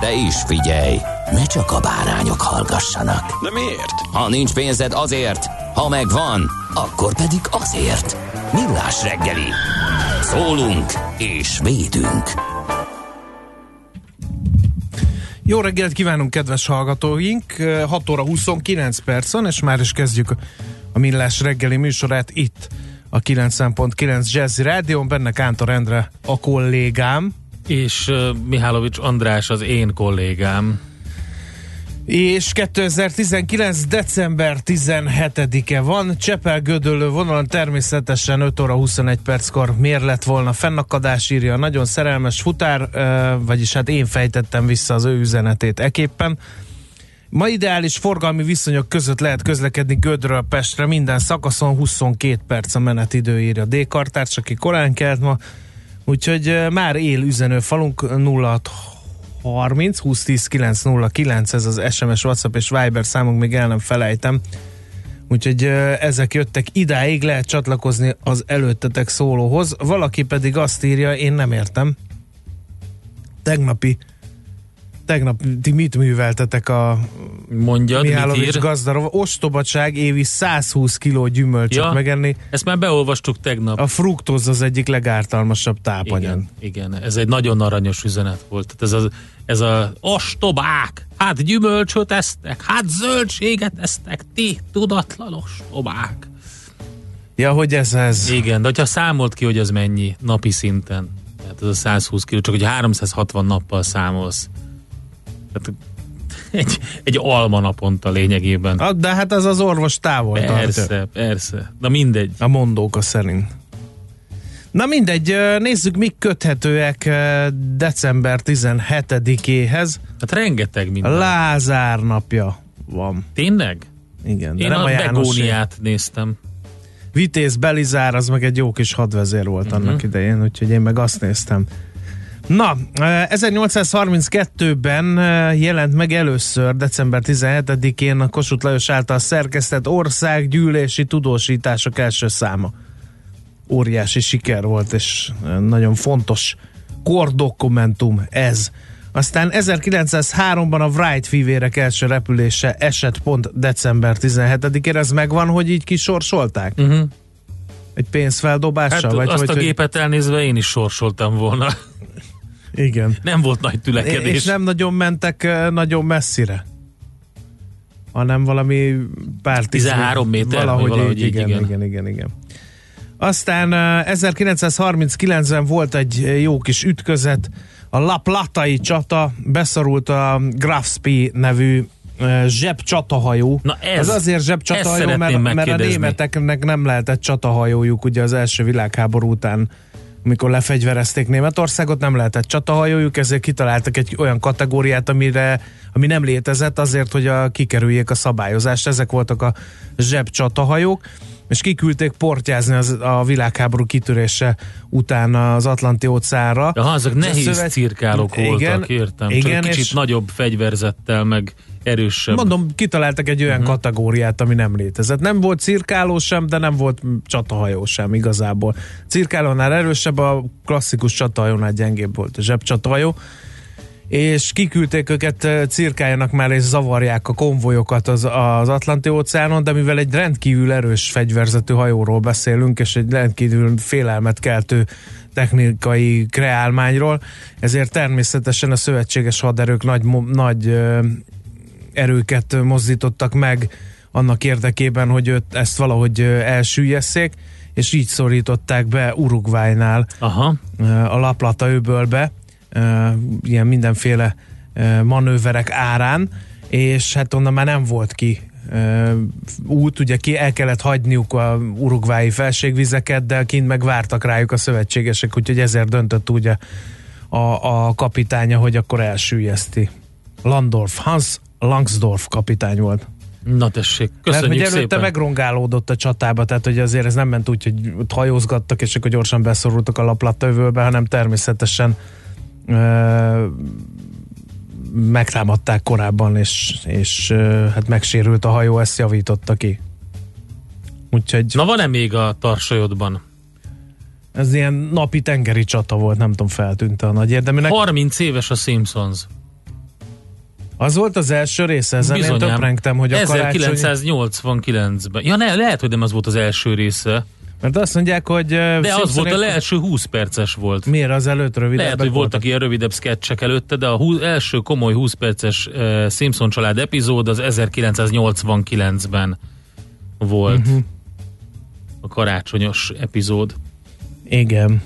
De is figyelj, ne csak a bárányok hallgassanak. De miért? Ha nincs pénzed azért, ha megvan, akkor pedig azért. Millás reggeli. Szólunk és védünk. Jó reggelt kívánunk, kedves hallgatóink! 6 óra 29 percen, és már is kezdjük a Millás reggeli műsorát itt a 90.9 Jazzy Rádión, benne Kántor Endre a kollégám. És Mihálovics András az én kollégám. És 2019. december 17-e van, Csepel Gödöllő vonalon természetesen 5 óra 21 perckor miért lett volna fennakadás, írja a nagyon szerelmes futár, vagyis hát én fejtettem vissza az ő üzenetét eképpen. Ma ideális forgalmi viszonyok között lehet közlekedni Gödről Pestre, minden szakaszon 22 perc a menetidő írja d kartárs, aki korán kelt ma, úgyhogy már él üzenő falunk 06 30 20 10 909 ez az SMS, WhatsApp és Viber számunk, még el nem felejtem. Úgyhogy ezek jöttek idáig, lehet csatlakozni az előttetek szólóhoz. Valaki pedig azt írja, én nem értem. Tegnapi tegnap ti mit műveltetek a Mondjad, Mihálovics gazdarova? Ostobaság évi 120 kiló gyümölcsöt ja, megenni. Ezt már beolvastuk tegnap. A fruktóz az egyik legártalmasabb tápanyag. Igen, igen, ez egy nagyon aranyos üzenet volt. Ez a, ez a ostobák, hát gyümölcsöt esztek, hát zöldséget esztek, ti tudatlan ostobák. Ja, hogy ez ez. Igen, de hogyha számolt ki, hogy ez mennyi napi szinten, tehát ez a 120 kiló, csak hogy 360 nappal számolsz, tehát egy, egy alma naponta lényegében. A, de hát az az orvos távol Persze, tartja. persze. Na mindegy. A mondóka szerint. Na mindegy, nézzük, mik köthetőek december 17-éhez. Hát rengeteg minden. Lázár napja van. Tényleg? Igen. De Én nem a, a Begóniát néztem. Vitéz Belizár, az meg egy jó kis hadvezér volt uh-huh. annak idején, úgyhogy én meg azt néztem. Na, 1832-ben jelent meg először, december 17-én a Kossuth Lajos által szerkesztett országgyűlési tudósítások első száma. Óriási siker volt, és nagyon fontos kordokumentum ez. Aztán 1903-ban a Wright fivérek első repülése esett pont december 17-ére. Ez megvan, hogy így kisorsolták? Uh-huh. Egy pénzfeldobással? Hát vagy, azt vagy, a gépet elnézve én is sorsoltam volna. Igen. Nem volt nagy tülekedés. És nem nagyon mentek nagyon messzire hanem valami pár 13 méter, valahogy, valahogy így, igen, igen, igen, igen, igen. Aztán 1939-ben volt egy jó kis ütközet, a Laplatai csata, beszorult a Grafspi nevű zsebcsatahajó. Na ez, ez azért zsebcsatahajó, mert, mert a németeknek nem lehetett csatahajójuk ugye az első világháború után amikor lefegyverezték Németországot, nem lehetett csatahajójuk, ezért kitaláltak egy olyan kategóriát, amire, ami nem létezett azért, hogy a, kikerüljék a szabályozást. Ezek voltak a zsebcsatahajók és kiküldték portyázni az, a világháború kitörése után az Atlanti óceánra. Ja, azok nehéz szövet... cirkálók voltak, igen, értem. Igen, Csak kicsit és... nagyobb fegyverzettel, meg erősebb. Mondom, kitaláltak egy olyan uh-huh. kategóriát, ami nem létezett. Nem volt cirkáló sem, de nem volt csatahajó sem igazából. Cirkálónál erősebb, a klasszikus csatahajónál gyengébb volt a zsebcsatahajó és kiküldték őket eh, cirkáljanak már és zavarják a konvojokat az, az Atlanti óceánon, de mivel egy rendkívül erős fegyverzető hajóról beszélünk, és egy rendkívül félelmet keltő technikai kreálmányról, ezért természetesen a szövetséges haderők nagy, nagy erőket mozdítottak meg annak érdekében, hogy őt, ezt valahogy ö, elsüllyeszék, és így szorították be Uruguaynál Aha. a Laplata öbölbe, ilyen mindenféle manőverek árán, és hát onnan már nem volt ki út, ugye ki el kellett hagyniuk a urugvái felségvizeket, de kint meg vártak rájuk a szövetségesek, úgyhogy ezért döntött úgy a, a, a kapitánya, hogy akkor elsüllyeszti. Landorf, Hans Langsdorf kapitány volt. Na tessék, Mert köszönjük hogy előtte szépen. megrongálódott a csatába, tehát hogy azért ez nem ment úgy, hogy hajózgattak, és akkor gyorsan beszorultak a laplattövőbe, hanem természetesen megtámadták korábban, és, és hát megsérült a hajó, ezt javította ki. Úgyhogy Na van-e még a tarsajodban? ez ilyen napi tengeri csata volt, nem tudom, feltűnt a nagy érdeműnek. 30 éves a Simpsons. Az volt az első része, ezen én Bizonyám. töprengtem, hogy a karácsony... 1989-ben. Ja, ne, lehet, hogy nem az volt az első része. Mert azt mondják, hogy... De az volt, a első 20 perces volt. Miért az előtt rövidebb? Lehet, hogy voltak ilyen rövidebb sketchek előtte, de a hú, első komoly 20 perces uh, Simpson család epizód az 1989-ben volt. Uh-huh. A karácsonyos epizód. Igen.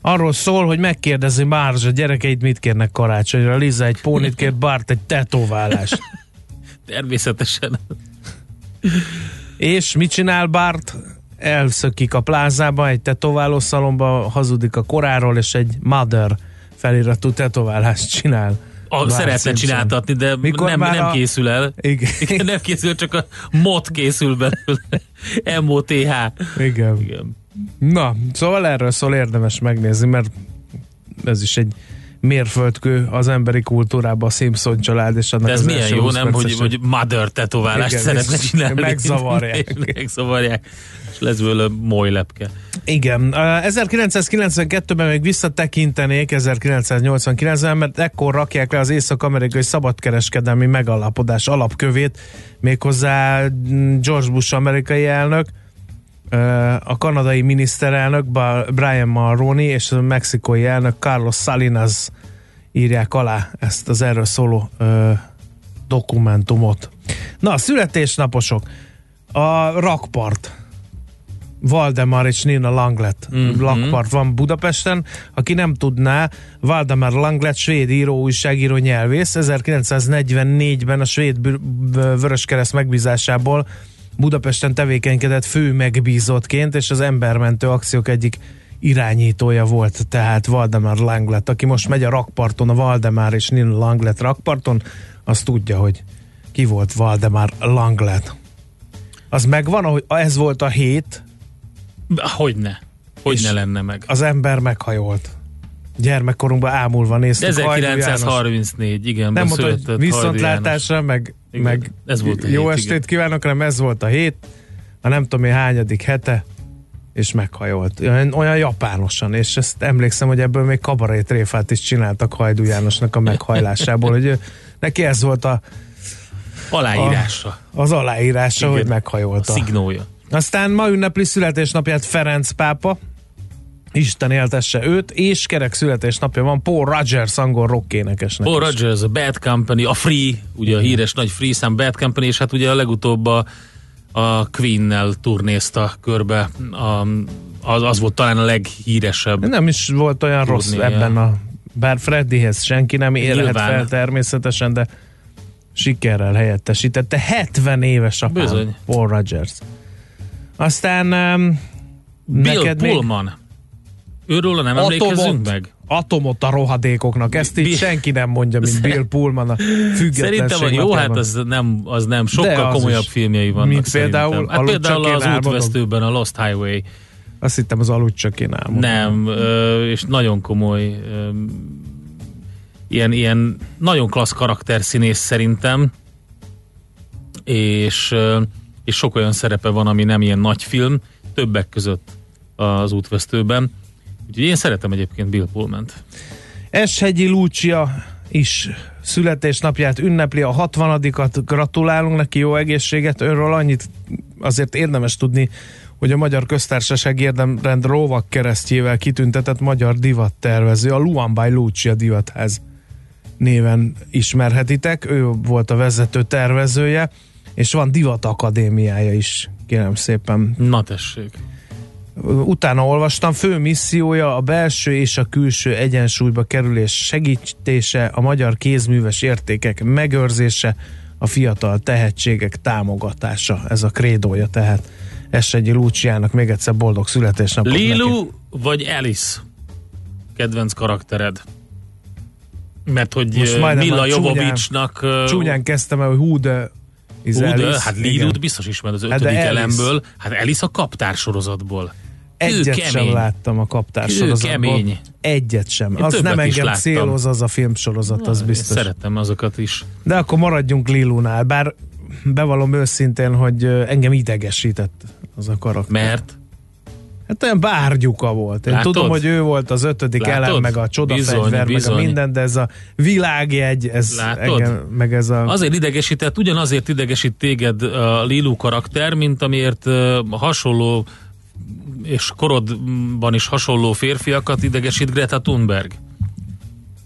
Arról szól, hogy megkérdezi Marge a gyerekeit mit kérnek karácsonyra. Liza egy pónit kér, Bart egy tetoválást. Természetesen. És mit csinál Bart? Elszökik a plázába, egy tetoválószalomba, hazudik a koráról, és egy Mother feliratú tetoválást csinál. A, szeretne Simpson. csináltatni, de Mikor nem, nem a- készül el. Igen. Igen, nem készül, csak a MOT készül belőle. M-O-T-H. Igen. Igen. Na, szóval erről szól érdemes megnézni, mert ez is egy mérföldkő az emberi kultúrában a Simpson család, és annak De ez milyen jó, 20 nem, hogy, hogy mother tetoválást Igen, szeretne csinálni. megzavarják. Megzavarják. És lesz belőle moly lepke. Igen, uh, 1992-ben még visszatekintenék 1989-ben, mert ekkor rakják le az észak-amerikai szabadkereskedelmi megalapodás alapkövét, méghozzá mm, George Bush amerikai elnök, a kanadai miniszterelnök Brian Mulroney és a mexikói elnök Carlos Salinas írják alá ezt az erről szóló uh, dokumentumot. Na, a születésnaposok. A rakpart. Valdemar és Nina Langlet Mhm. lakpart van Budapesten. Aki nem tudná, Valdemar Langlet svéd író, újságíró, nyelvész. 1944-ben a svéd Vöröskereszt megbízásából Budapesten tevékenykedett fő megbízottként, és az embermentő akciók egyik irányítója volt, tehát Valdemar Langlet, aki most megy a rakparton, a Valdemar és Nina Langlet rakparton, az tudja, hogy ki volt Valdemar Langlet. Az megvan, hogy ez volt a hét, Hogyne. Hogy ne lenne meg. az ember meghajolt. Gyermekkorunkban ámulva néztük. Hajdú János. 1934, igen. Nem mondta, hogy viszontlátásra, meg, Igen, meg ez volt a jó hét, estét igen. kívánok, hanem ez volt a hét, a nem tudom én hányadik hete, és meghajolt. Olyan, olyan japánosan, és ezt emlékszem, hogy ebből még kabarét tréfát is csináltak Hajdú Jánosnak a meghajlásából, hogy ő, neki ez volt a, Aláírása. az aláírása, Igen. hogy A meghajolta. szignója. Aztán ma ünnepli születésnapját Ferenc pápa, Isten éltesse őt, és kerek születésnapja van Paul Rogers, angol rockénekesnek. Paul is. Rogers, a Bad Company, a Free, ugye a híres nagy Free szám Bad Company, és hát ugye a legutóbb a, a Queen-nel turnézta körbe. A, az, az volt talán a leghíresebb. Nem is volt olyan rossz ebben a... Bár Freddyhez senki nem érhet Nyilván. fel természetesen, de sikerrel helyettesítette. 70 éves a Bizony. Paul Rogers. Aztán um, Bill neked még Pullman. Őről nem emlékezünk atomot, meg? atomot a rohadékoknak. Ezt így senki nem mondja, mint Bill Pullman a Szerintem a jó, hát az nem, az nem. Sokkal az komolyabb is. filmjei vannak Mint szerintem. például hát Aludj például az álmodom. útvesztőben a Lost Highway. Azt hittem az aludj csak én álmodom. Nem, és nagyon komoly ilyen, ilyen nagyon klassz karakterszínész szerintem és, és sok olyan szerepe van, ami nem ilyen nagy film, többek között az útvesztőben. Úgyhogy én szeretem egyébként Bill Pullman-t. Eshegyi Lucia is születésnapját ünnepli a 60-at, gratulálunk neki, jó egészséget, őről annyit azért érdemes tudni, hogy a Magyar Köztársaság érdemrend róvak keresztjével kitüntetett magyar divattervező, a Luan by Lucia divatház néven ismerhetitek, ő volt a vezető tervezője, és van Divat Akadémiája is, kérem szépen. Na tessék. Utána olvastam, fő missziója a belső és a külső egyensúlyba kerülés segítése, a magyar kézműves értékek megőrzése, a fiatal tehetségek támogatása. Ez a krédója tehát. Essegyi Lúcsiának még egyszer boldog születésnapot Lilu neki. vagy Alice? Kedvenc karaktered? Mert hogy Most csúnyán- Jovovicsnak uh, Csúnyán kezdtem el, hogy hú, de hú, de, hát. Lilut biztos ismered az Hát ötödik Alice. elemből. Hát Alice a kaptár sorozatból. Egyet Ő sem kemény. láttam a kaptár Ő sorozatból. kemény. Egyet sem. Én az nem engem láttam. céloz az a filmsorozat, az biztos. Szeretem azokat is. De akkor maradjunk Lilunál, bár bevallom őszintén, hogy engem idegesített az a karakter. Mert Hát olyan bárgyuka volt. Én Látod? tudom, hogy ő volt az ötödik Látod? elem, meg a csodafegyver, meg a minden, de ez a világjegy, ez Látod? engem, meg ez a... azért idegesített, ugyanazért idegesít téged a Lilu karakter, mint amiért uh, hasonló és korodban is hasonló férfiakat idegesít Greta Thunberg.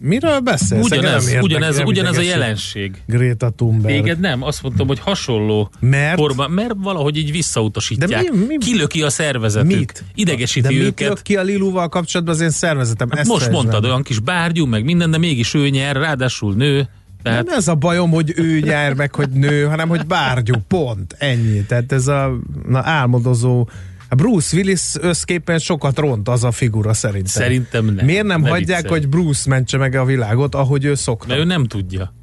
Miről beszélsz? Ugyanez, nem ugyanez, nem ugyanez a jelenség. Greta Thunberg. Téged nem, azt mondtam, hogy hasonló Mert? korban, mert valahogy így visszautasítják. De mi- mi- Kilöki a szervezetük. Mit? Idegesíti de mit őket. jött ki a Liluval kapcsolatban az én szervezetem? Hát Ezt most mondtad, meg. olyan kis bárgyú, meg minden, de mégis ő nyer, ráadásul nő. Tehát Nem ez a bajom, hogy ő nyer meg, hogy nő, hanem hogy bárgyú, pont, ennyi. Tehát ez a na, álmodozó Bruce Willis összképpen sokat ront az a figura szerintem. Szerintem nem. Miért nem Ne hagyják, viccelj. hogy Bruce mentse meg a világot, ahogy ő szokta? Mert ő nem tudja.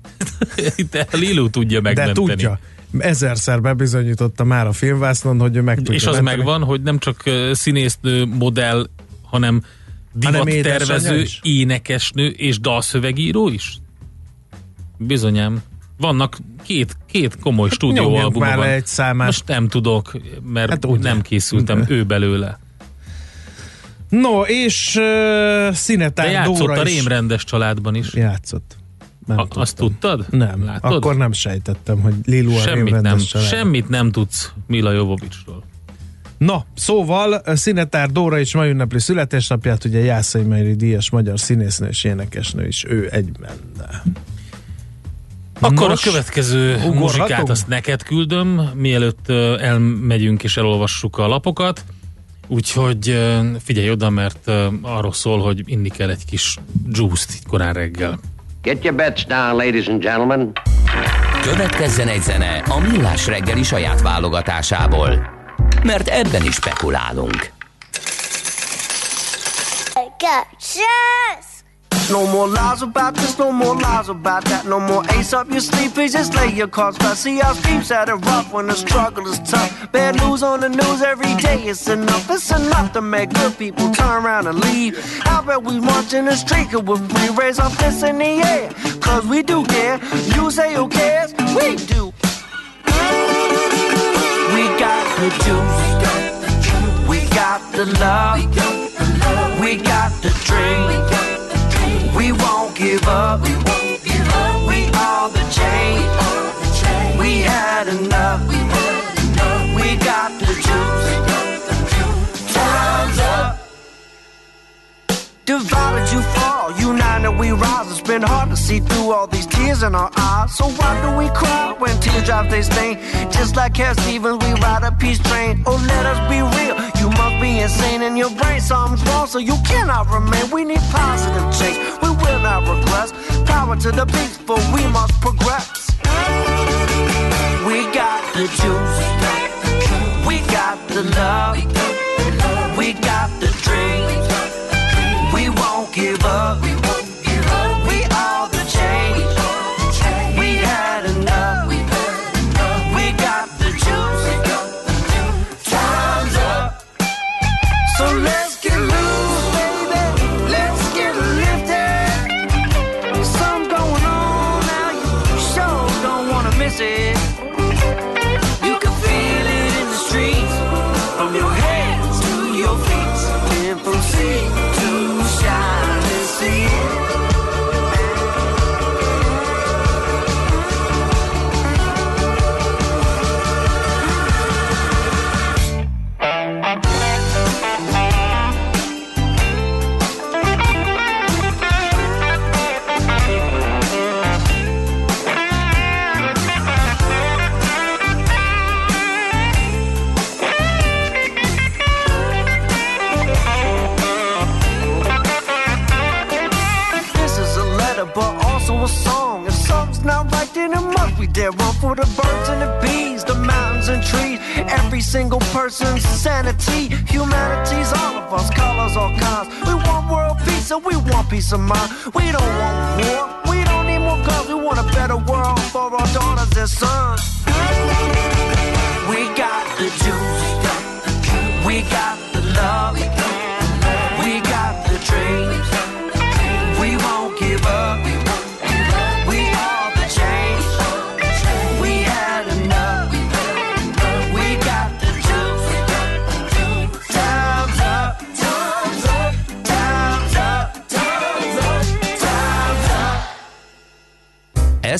Itt a Lilu tudja De megmenteni. tudja. Ezerszer bebizonyította már a filmvásznon, hogy ő meg tudja És az menteni. megvan, hogy nem csak színésznő, modell, hanem divattervező, énekesnő és dalszövegíró is? Bizonyám. Vannak két, két komoly már van. le egy számát. Most nem tudok, mert Hát hát ugye. nem készültem ő belőle. No, és uh, De Szinetár játszott Dóra a rémrendes családban is. játszott. Nem A, tudtam. azt tudtad? Nem, Látod? akkor nem sejtettem, hogy Lilu a semmit nem, család. semmit nem tudsz Mila Jovovicsról. Na, szóval Szinetár Dóra is ma ünnepli születésnapját, ugye Jászai Meiri díjas magyar színésznő és énekesnő is, ő egyben. Akkor Nos, a következő ugorhatunk? muzsikát azt neked küldöm, mielőtt elmegyünk és elolvassuk a lapokat. Úgyhogy figyelj oda, mert arról szól, hogy inni kell egy kis juice-t így korán reggel. Get your bets down, ladies and gentlemen. Következzen egy zene a Millás reggeli saját válogatásából. Mert ebben is spekulálunk. Yes! No more lies about this, no more lies about that. No more ace up your sleeve, please just lay your cards flat. See how streets had it rough when the struggle is tough. Bad news on the news every day, it's enough. It's enough to make good people turn around and leave. I bet we march in the street, cause we raise our fists in the air. Cause we do care. You say who cares? We do. We got the juice. We got the love. We got the dream. We won't give up. We are the change. We had enough. We got the juice. Time's up. Divided you fall, united we rise. It's been hard to see through all these tears in our eyes. So why do we cry when teardrops they stain? Just like Cat Stevens, we ride a peace train. Oh, let us be real. Be insane in your brain. Something's wrong, so you cannot remain. We need positive change. We will not regress. Power to the for we must progress. We got the juice. We got the love. Peace of mind. We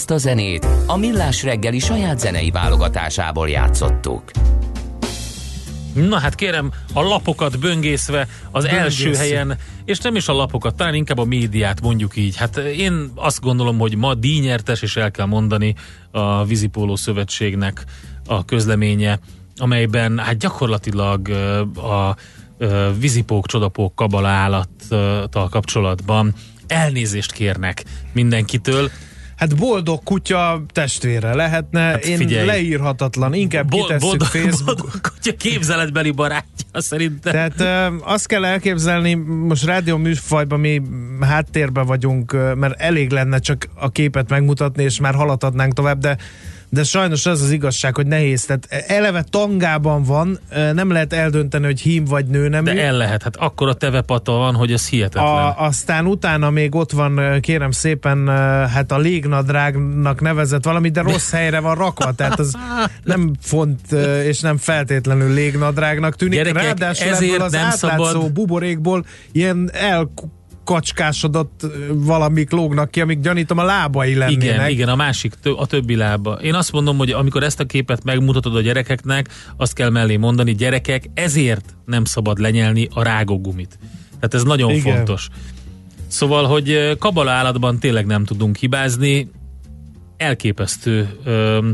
Ezt a zenét a Millás reggeli saját zenei válogatásából játszottuk. Na hát kérem, a lapokat böngészve az Böngésző. első helyen, és nem is a lapokat, talán inkább a médiát mondjuk így. Hát én azt gondolom, hogy ma díjnyertes, és el kell mondani a Vízipóló Szövetségnek a közleménye, amelyben hát gyakorlatilag a ö, vízipók, csodapók kabala állattal kapcsolatban elnézést kérnek mindenkitől. Hát boldog kutya testvére lehetne, Hát én figyelj. leírhatatlan, inkább Bo- kitesszük boldog- Facebook. boldog kutya képzeletbeli barátja szerintem. Tehát ö, azt kell elképzelni, most rádió műfajban mi háttérben vagyunk, mert elég lenne csak a képet megmutatni, és már haladhatnánk tovább, de de sajnos az az igazság, hogy nehéz. Tehát eleve tangában van, nem lehet eldönteni, hogy hím vagy nő nem. De el lehet, hát akkor a tevepata van, hogy ez hihetetlen. A, aztán utána még ott van, kérem szépen, hát a légnadrágnak nevezett valami, de rossz helyre van rakva, tehát az nem font és nem feltétlenül légnadrágnak tűnik. Gyerekek, Ráadásul ezért ebből az nem átlátszó szabad- buborékból ilyen elkacskásodott ö, valamik lógnak ki, amik gyanítom a lábai lennének. Igen, igen, a másik, a többi lába. Én azt mondom, hogy amikor ezt a képet megmutatod a gyerekeknek, azt kell mellé mondani, gyerekek, ezért nem szabad lenyelni a rágógumit. Tehát ez nagyon Igen. fontos. Szóval, hogy kabala állatban tényleg nem tudunk hibázni, elképesztő ö,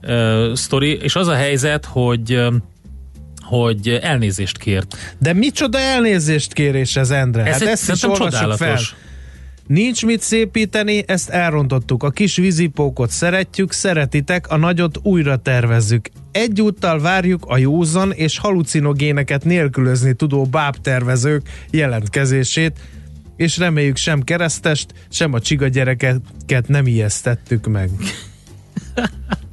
ö, sztori, és az a helyzet, hogy hogy elnézést kért. De micsoda elnézést kérés ez, Endre? Ez hát egy- ezt is olvassuk fel. Nincs mit szépíteni, ezt elrontottuk. A kis vízipókot szeretjük, szeretitek, a nagyot újra tervezzük. Egyúttal várjuk a józan és halucinogéneket nélkülözni tudó bábtervezők jelentkezését, és reméljük sem keresztest, sem a csiga gyerekeket nem ijesztettük meg.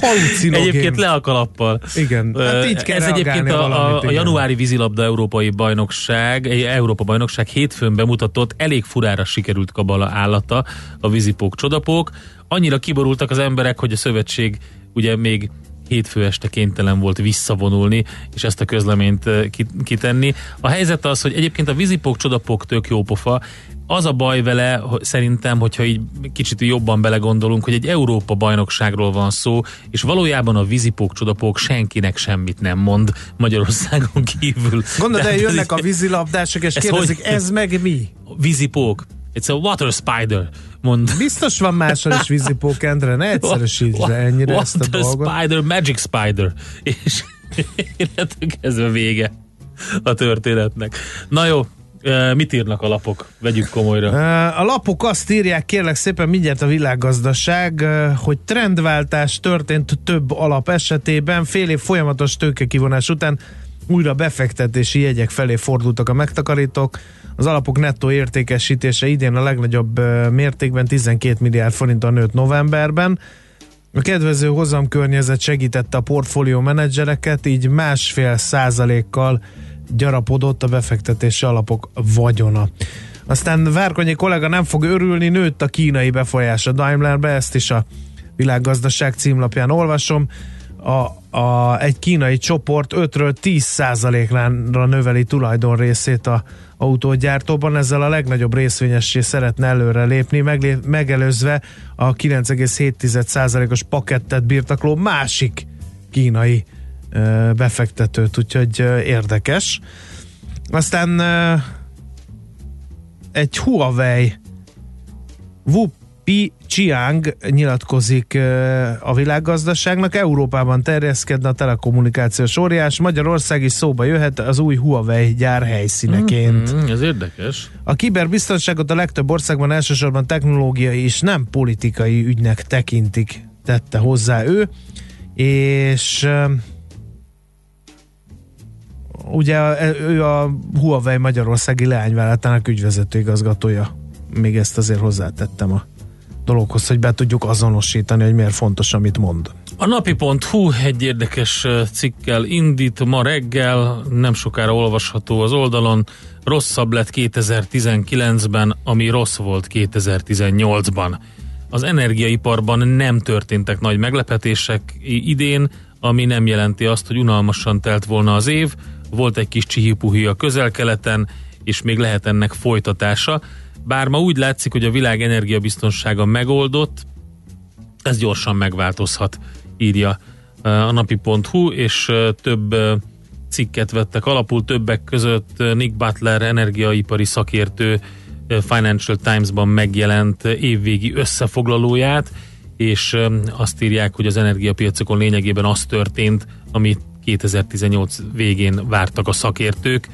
Halucinogén. Egyébként le a kalappal. Igen, hát így kell Ez egyébként a, valamit, a, januári vízilabda Európai Bajnokság, Európa Bajnokság hétfőn bemutatott elég furára sikerült kabala állata, a vízipók csodapók. Annyira kiborultak az emberek, hogy a szövetség ugye még hétfő este kénytelen volt visszavonulni, és ezt a közleményt ki- kitenni. A helyzet az, hogy egyébként a vízipók csodapók tök jó pofa, az a baj vele, hogy szerintem, hogyha így kicsit jobban belegondolunk, hogy egy Európa bajnokságról van szó, és valójában a vízipók csodapók senkinek semmit nem mond Magyarországon kívül. Gondolod, ez eljönnek a vízilabdások, és Ez kérdezik, hogy- ez meg mi? Vízipók. It's a water spider, mond. Biztos van máshol is vízipók, Endre, ne egyszerűsítsd le ennyire ezt a dolgot. spider, magic spider. És innentől kezdve vége a történetnek. Na jó, mit írnak a lapok? Vegyük komolyra. A lapok azt írják, kérlek szépen mindjárt a világgazdaság, hogy trendváltás történt több alap esetében, fél év folyamatos tőkekivonás után újra befektetési jegyek felé fordultak a megtakarítók. Az alapok nettó értékesítése idén a legnagyobb mértékben 12 milliárd forinton nőtt novemberben. A kedvező hozamkörnyezet segítette a portfólió menedzsereket, így másfél százalékkal gyarapodott a befektetési alapok vagyona. Aztán Várkonyi kollega nem fog örülni, nőtt a kínai befolyás a Daimlerbe, ezt is a világgazdaság címlapján olvasom. A, a, egy kínai csoport 5-ről 10 százalékra növeli tulajdon részét a autógyártóban, ezzel a legnagyobb részvényessé szeretne előre lépni, meglé, megelőzve a 9,7 százalékos pakettet birtokló másik kínai befektetőt, úgyhogy érdekes. Aztán egy Huawei Wu Pi Chiang nyilatkozik a világgazdaságnak, Európában terjeszkedne a telekommunikációs óriás, Magyarország is szóba jöhet az új Huawei gyár helyszíneként. Mm, ez érdekes. A kiberbiztonságot a legtöbb országban elsősorban technológiai és nem politikai ügynek tekintik, tette hozzá ő, és ugye ő a Huawei Magyarországi leányvállalatának ügyvezető igazgatója. Még ezt azért hozzátettem a dologhoz, hogy be tudjuk azonosítani, hogy miért fontos, amit mond. A napi.hu egy érdekes cikkel indít ma reggel, nem sokára olvasható az oldalon. Rosszabb lett 2019-ben, ami rossz volt 2018-ban. Az energiaiparban nem történtek nagy meglepetések idén, ami nem jelenti azt, hogy unalmasan telt volna az év. Volt egy kis csihipuhi a közel-keleten, és még lehet ennek folytatása. Bár ma úgy látszik, hogy a világ energiabiztonsága megoldott, ez gyorsan megváltozhat, írja uh, a napi.hu, és uh, több uh, cikket vettek alapul, többek között Nick Butler, energiaipari szakértő Financial Times-ban megjelent évvégi összefoglalóját, és azt írják, hogy az energiapiacokon lényegében az történt, amit 2018 végén vártak a szakértők,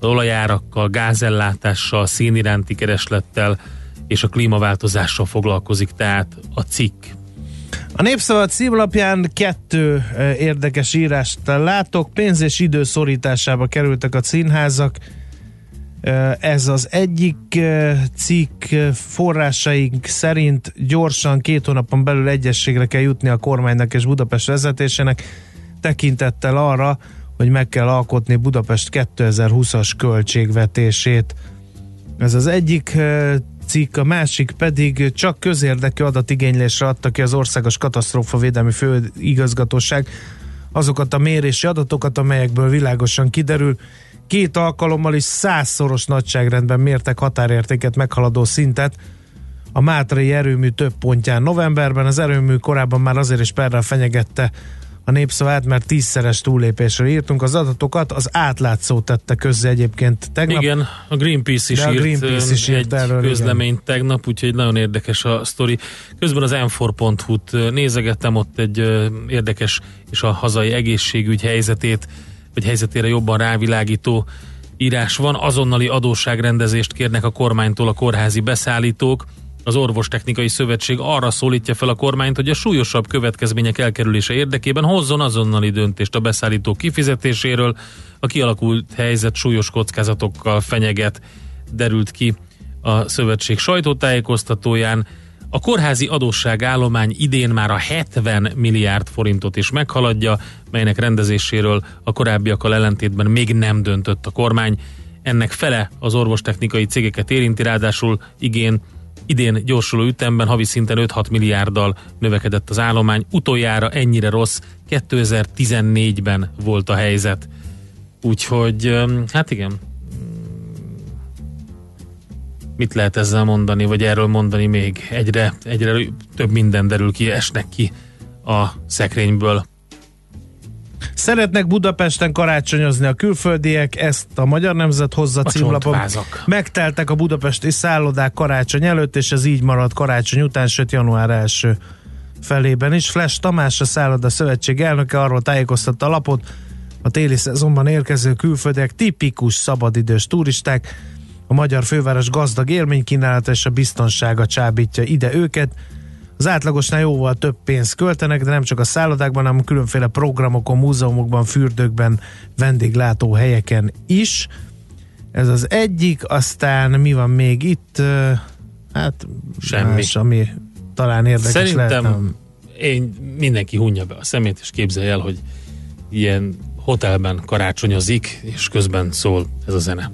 olajárakkal, gázellátással, szén iránti kereslettel és a klímaváltozással foglalkozik, tehát a cikk. A Népszava címlapján kettő eh, érdekes írást látok. Pénz és idő szorításába kerültek a színházak. Eh, Ez az egyik eh, cikk forrásaink szerint gyorsan két hónapon belül egyességre kell jutni a kormánynak és Budapest vezetésének tekintettel arra, hogy meg kell alkotni Budapest 2020-as költségvetését. Ez az egyik eh, cikk, a másik pedig csak közérdekű adatigénylésre adta ki az Országos Katasztrófa Védelmi Főigazgatóság azokat a mérési adatokat, amelyekből világosan kiderül, két alkalommal is százszoros nagyságrendben mértek határértéket meghaladó szintet a Mátrai erőmű több pontján novemberben. Az erőmű korábban már azért is perrel fenyegette a népszavát, mert tízszeres túllépésről írtunk. Az adatokat az átlátszó tette közzé egyébként tegnap. Igen, a Greenpeace is a írt Greenpeace is írt egy erről, közleményt tegnap, úgyhogy nagyon érdekes a sztori. Közben az m4.hu-t ö, nézegettem, ott egy érdekes és a hazai egészségügy helyzetét, vagy helyzetére jobban rávilágító írás van. Azonnali adósságrendezést kérnek a kormánytól a kórházi beszállítók. Az Orvostechnikai Szövetség arra szólítja fel a kormányt, hogy a súlyosabb következmények elkerülése érdekében hozzon azonnali döntést a beszállítók kifizetéséről. A kialakult helyzet súlyos kockázatokkal fenyeget, derült ki a szövetség sajtótájékoztatóján. A kórházi adósságállomány idén már a 70 milliárd forintot is meghaladja, melynek rendezéséről a korábbiakkal ellentétben még nem döntött a kormány. Ennek fele az orvostechnikai cégeket érinti, ráadásul igén idén gyorsuló ütemben havi szinten 5-6 milliárddal növekedett az állomány. Utoljára ennyire rossz 2014-ben volt a helyzet. Úgyhogy, hát igen, mit lehet ezzel mondani, vagy erről mondani még? Egyre, egyre több minden derül ki, esnek ki a szekrényből. Szeretnek Budapesten karácsonyozni a külföldiek, ezt a Magyar Nemzet hozza A címlapon. csontvázak. Megteltek a budapesti szállodák karácsony előtt, és ez így marad karácsony után, sőt január első felében is. Flash Tamás, a szálloda szövetség elnöke arról tájékoztatta a lapot, a téli szezonban érkező külföldiek tipikus szabadidős turisták, a magyar főváros gazdag élménykínálata és a biztonsága csábítja ide őket. Az átlagosnál jóval több pénzt költenek, de nem csak a szállodákban, hanem különféle programokon, múzeumokban, fürdőkben, vendéglátó helyeken is. Ez az egyik, aztán mi van még itt? Hát Semmi. Más, ami talán érdekes Szerintem lehetne. én mindenki hunja be a szemét, és képzelje el, hogy ilyen hotelben karácsonyozik, és közben szól ez a zene.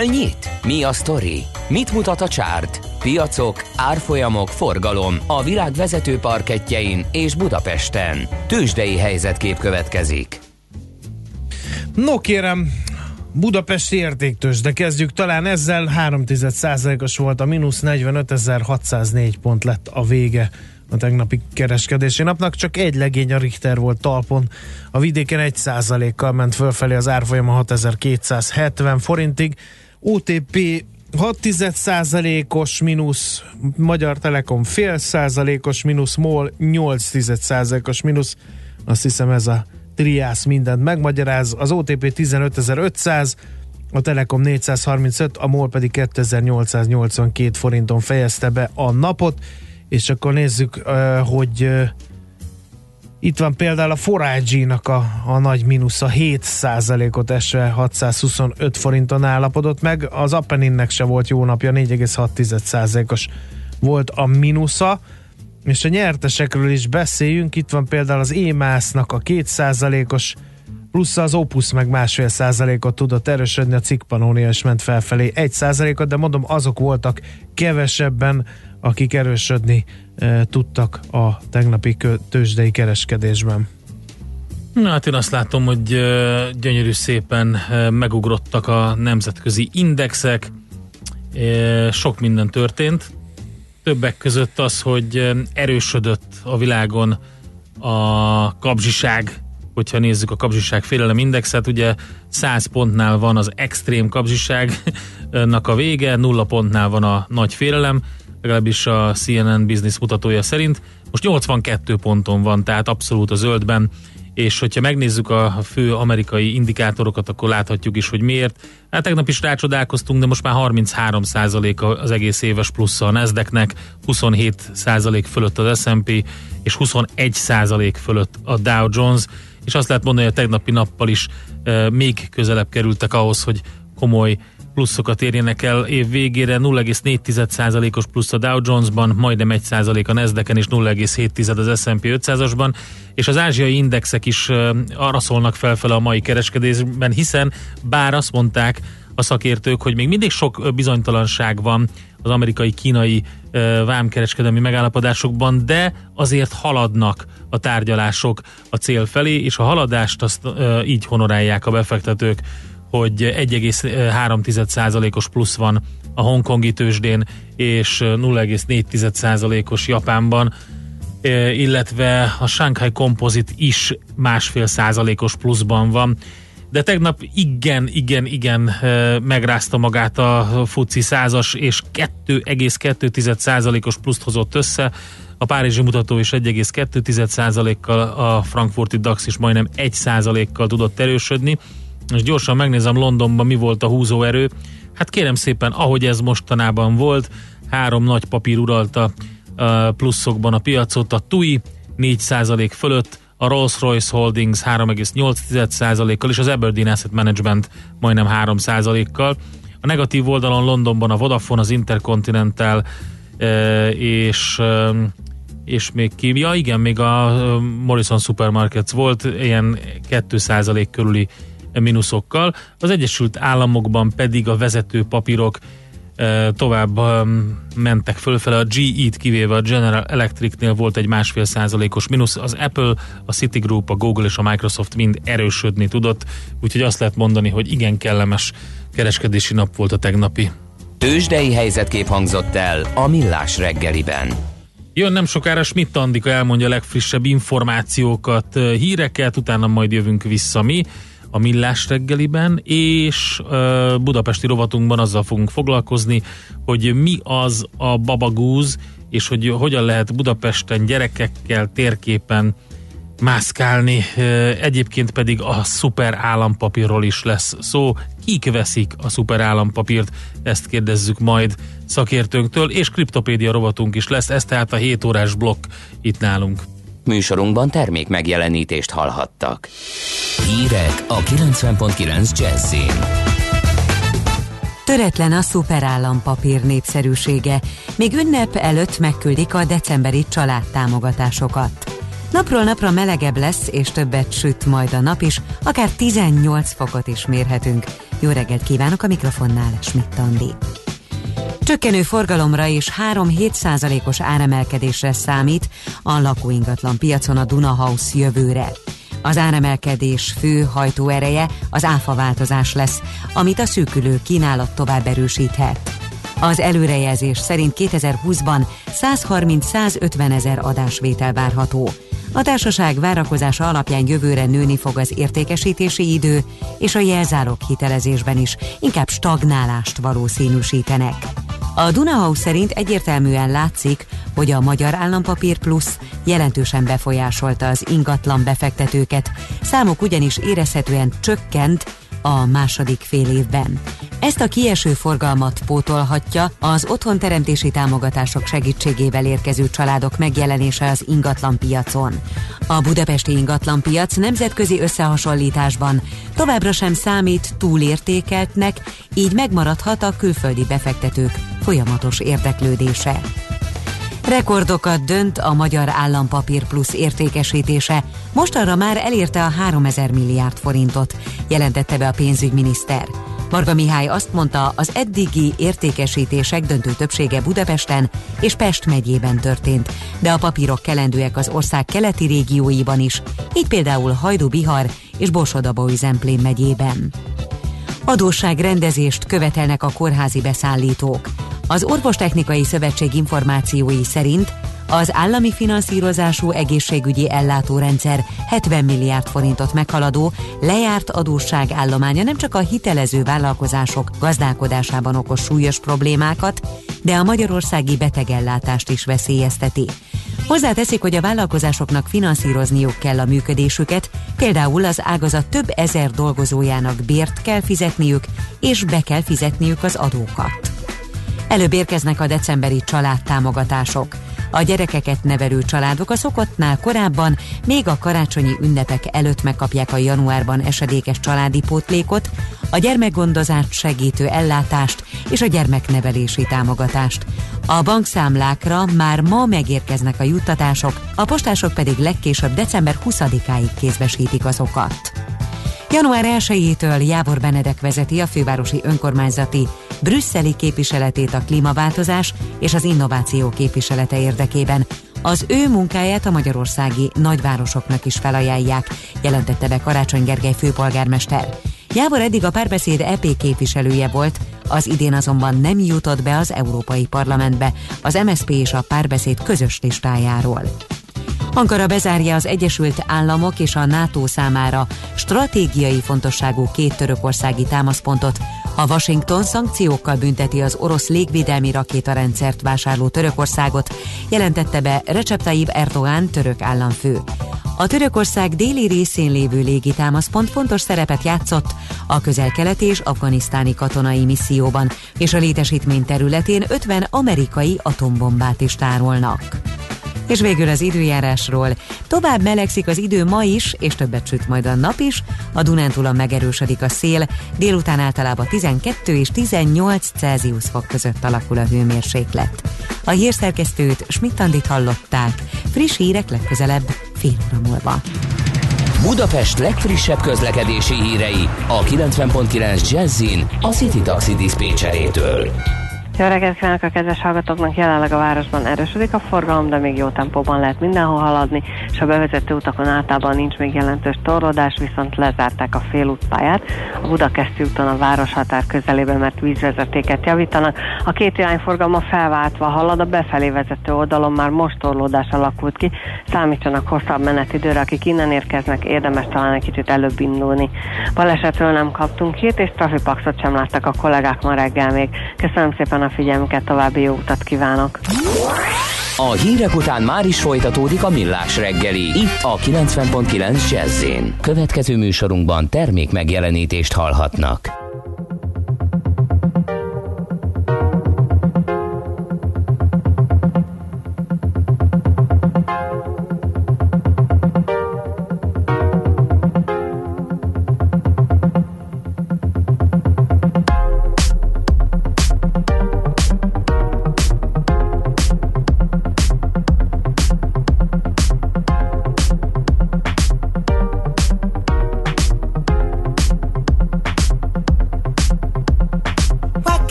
Hol nyit? Mi a sztori? Mit mutat a csárt? Piacok, árfolyamok, forgalom a világ vezető parketjein és Budapesten. Tősdei helyzetkép következik. No kérem, Budapesti értéktős, de kezdjük talán ezzel 3 os volt a mínusz 45.604 pont lett a vége a tegnapi kereskedési napnak, csak egy legény a Richter volt talpon, a vidéken 1 kal ment fölfelé az árfolyama 6270 forintig, OTP 6 os mínusz, Magyar Telekom fél százalékos mínusz, MOL 8 os mínusz, azt hiszem ez a triász mindent megmagyaráz, az OTP 15500, a Telekom 435, a MOL pedig 2882 forinton fejezte be a napot, és akkor nézzük, hogy itt van például a Forage-nak a, a nagy mínusza 7%-ot esve 625 forinton állapodott meg, az Appeninnek se volt jó napja, 4,6%-os volt a mínusza, és a nyertesekről is beszéljünk, itt van például az EMAS-nak a 2%-os plusz az Opus meg másfél százalékot tudott erősödni, a Cikpanónia is ment felfelé egy százalékot, de mondom, azok voltak kevesebben, akik erősödni tudtak a tegnapi tőzsdei kereskedésben. Na hát én azt látom, hogy gyönyörű szépen megugrottak a nemzetközi indexek, sok minden történt. Többek között az, hogy erősödött a világon a kapzsiság, hogyha nézzük a kapzsiság félelem indexet, ugye 100 pontnál van az extrém kapzsiságnak a vége, nulla pontnál van a nagy félelem, legalábbis a CNN Business mutatója szerint. Most 82 ponton van, tehát abszolút a zöldben, és hogyha megnézzük a fő amerikai indikátorokat, akkor láthatjuk is, hogy miért. Hát tegnap is rácsodálkoztunk, de most már 33% az egész éves plusz a Nasdaqnek, 27% fölött az S&P, és 21% fölött a Dow Jones, és azt lehet mondani, hogy a tegnapi nappal is e, még közelebb kerültek ahhoz, hogy komoly pluszokat érjenek el év végére, 0,4%-os plusz a Dow Jones-ban, majdnem 1% a Nasdaq-en és 0,7% az S&P 500-asban, és az ázsiai indexek is arra szólnak felfele a mai kereskedésben, hiszen bár azt mondták a szakértők, hogy még mindig sok bizonytalanság van az amerikai-kínai vámkereskedelmi megállapodásokban, de azért haladnak a tárgyalások a cél felé, és a haladást azt így honorálják a befektetők, hogy 1,3%-os plusz van a hongkongi tőzsdén, és 0,4%-os Japánban, illetve a Shanghai Composite is másfél százalékos pluszban van. De tegnap igen, igen, igen megrázta magát a FUCI százas, és 2,2 százalékos pluszt hozott össze. A Párizsi mutató is 1,2 százalékkal, a frankfurti DAX is majdnem 1 százalékkal tudott erősödni és gyorsan megnézem Londonban mi volt a húzóerő. Hát kérem szépen, ahogy ez mostanában volt, három nagy papír uralta pluszokban a piacot, a TUI 4% fölött, a Rolls-Royce Holdings 3,8%-kal és az Aberdeen Asset Management majdnem 3%-kal. A negatív oldalon Londonban a Vodafone, az Intercontinental és és még ki, ja igen, még a Morrison Supermarkets volt ilyen 2% körüli mínuszokkal. Az Egyesült Államokban pedig a vezető papírok tovább mentek fölfele, a GE-t kivéve a General Electric-nél volt egy másfél százalékos mínusz, az Apple, a Citigroup, a Google és a Microsoft mind erősödni tudott, úgyhogy azt lehet mondani, hogy igen kellemes kereskedési nap volt a tegnapi. Tőzsdei helyzetkép hangzott el a Millás reggeliben. Jön nem sokára Schmidt Andika elmondja a legfrissebb információkat, híreket, utána majd jövünk vissza mi. A Millás reggeliben, és budapesti rovatunkban azzal fogunk foglalkozni, hogy mi az a babagúz, és hogy hogyan lehet Budapesten gyerekekkel térképen mászkálni. Egyébként pedig a szuper állampapírról is lesz szó. Kik veszik a szuper állampapírt? Ezt kérdezzük majd szakértőnktől, és kriptopédia rovatunk is lesz. Ez tehát a 7 órás blokk itt nálunk. Műsorunkban termék megjelenítést hallhattak. Hírek a 90.9 Jazzin. Töretlen a szuperállampapír népszerűsége. Még ünnep előtt megküldik a decemberi családtámogatásokat. Napról napra melegebb lesz, és többet süt majd a nap is, akár 18 fokot is mérhetünk. Jó reggelt kívánok a mikrofonnál, Schmidt Andi. Csökkenő forgalomra és 3-7 százalékos áremelkedésre számít a lakóingatlan piacon a Dunahouse jövőre. Az áremelkedés fő hajtóereje az áfa változás lesz, amit a szűkülő kínálat tovább erősíthet. Az előrejelzés szerint 2020-ban 130-150 ezer adásvétel várható. A társaság várakozása alapján jövőre nőni fog az értékesítési idő, és a jelzálog hitelezésben is inkább stagnálást valószínűsítenek. A Dunahouse szerint egyértelműen látszik, hogy a Magyar Állampapír Plusz jelentősen befolyásolta az ingatlan befektetőket, számok ugyanis érezhetően csökkent a második fél évben. Ezt a kieső forgalmat pótolhatja az otthonteremtési támogatások segítségével érkező családok megjelenése az ingatlan piacon. A budapesti ingatlan piac nemzetközi összehasonlításban továbbra sem számít túlértékeltnek, így megmaradhat a külföldi befektetők folyamatos érdeklődése. Rekordokat dönt a Magyar Állampapír Plusz értékesítése. Mostanra már elérte a 3000 milliárd forintot, jelentette be a pénzügyminiszter. Marga Mihály azt mondta, az eddigi értékesítések döntő többsége Budapesten és Pest megyében történt, de a papírok kelendőek az ország keleti régióiban is, így például Hajdú-Bihar és Borsod-Abaúj-Zemplén megyében. Adósságrendezést követelnek a kórházi beszállítók. Az Orvostechnikai Szövetség információi szerint az állami finanszírozású egészségügyi ellátórendszer 70 milliárd forintot meghaladó lejárt adósság állománya nem csak a hitelező vállalkozások gazdálkodásában okoz súlyos problémákat, de a magyarországi betegellátást is veszélyezteti. Hozzáteszik, hogy a vállalkozásoknak finanszírozniuk kell a működésüket, például az ágazat több ezer dolgozójának bért kell fizetniük, és be kell fizetniük az adókat. Előbb érkeznek a decemberi családtámogatások. A gyerekeket nevelő családok a szokottnál korábban, még a karácsonyi ünnepek előtt megkapják a januárban esedékes családi pótlékot, a gyermekgondozást segítő ellátást és a gyermeknevelési támogatást. A bankszámlákra már ma megérkeznek a juttatások, a postások pedig legkésőbb december 20-áig kézbesítik azokat. Január 1-től Jávor Benedek vezeti a fővárosi önkormányzati brüsszeli képviseletét a klímaváltozás és az innováció képviselete érdekében. Az ő munkáját a magyarországi nagyvárosoknak is felajánlják, jelentette be Karácsony Gergely főpolgármester. Jávor eddig a párbeszéd EP képviselője volt, az idén azonban nem jutott be az Európai Parlamentbe, az MSP és a párbeszéd közös listájáról. Ankara bezárja az Egyesült Államok és a NATO számára stratégiai fontosságú két törökországi támaszpontot, a Washington szankciókkal bünteti az orosz légvédelmi rakétarendszert vásárló Törökországot, jelentette be Recep Tayyip Erdogan török államfő. A Törökország déli részén lévő légitámaszpont fontos szerepet játszott a közel-keleti és afganisztáni katonai misszióban, és a létesítmény területén 50 amerikai atombombát is tárolnak. És végül az időjárásról. Tovább melegszik az idő ma is, és többet süt majd a nap is. A Dunántúlon megerősödik a szél, délután általában 12 és 18 Celsius fok között alakul a hőmérséklet. A hírszerkesztőt Schmidt-Andit hallották. Friss hírek legközelebb fél óra múlva. Budapest legfrissebb közlekedési hírei a 90.9 Jazzin a City Taxi Dispécsejétől. Jó reggelt kívánok a kedves hallgatóknak! Jelenleg a városban erősödik a forgalom, de még jó tempóban lehet mindenhol haladni, és a bevezető utakon általában nincs még jelentős torlódás, viszont lezárták a félútpályát. A Budakeszti úton a városhatár közelében, mert vízvezetéket javítanak. A két irányforgalma felváltva halad, a befelé vezető oldalon már most torlódás alakult ki. Számítsanak hosszabb menetidőre, akik innen érkeznek, érdemes talán egy kicsit előbb indulni. Balesetről nem kaptunk hírt, és trafipaxot sem láttak a kollégák ma reggel még. Köszönöm szépen a figyelmüket, további jó utat kívánok! A hírek után már is folytatódik a millás reggeli, itt a 90.9 jazz Következő műsorunkban termék megjelenítést hallhatnak.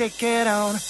Shake it on.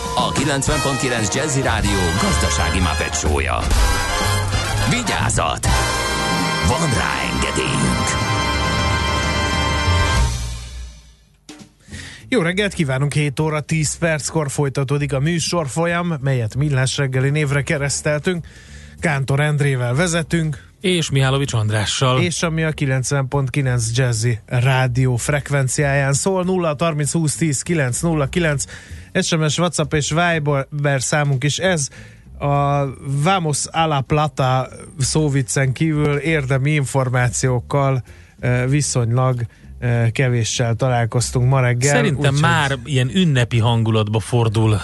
a 90.9 Jazzy Rádió gazdasági mapetsója. Vigyázat! Van rá engedélyünk! Jó reggelt kívánunk, 7 óra 10 perckor folytatódik a műsor folyam, melyet Millás reggeli névre kereszteltünk. Kántor Endrével vezetünk. És Mihálovics Andrással. És ami a 90.9 Jazzy rádió frekvenciáján szól 0 30 20 10 909 SMS, WhatsApp és Viber számunk is ez. A Vamos a la Plata szóviccen kívül érdemi információkkal eh, viszonylag eh, kevéssel találkoztunk ma reggel. Szerintem úgyhogy- már ilyen ünnepi hangulatba fordul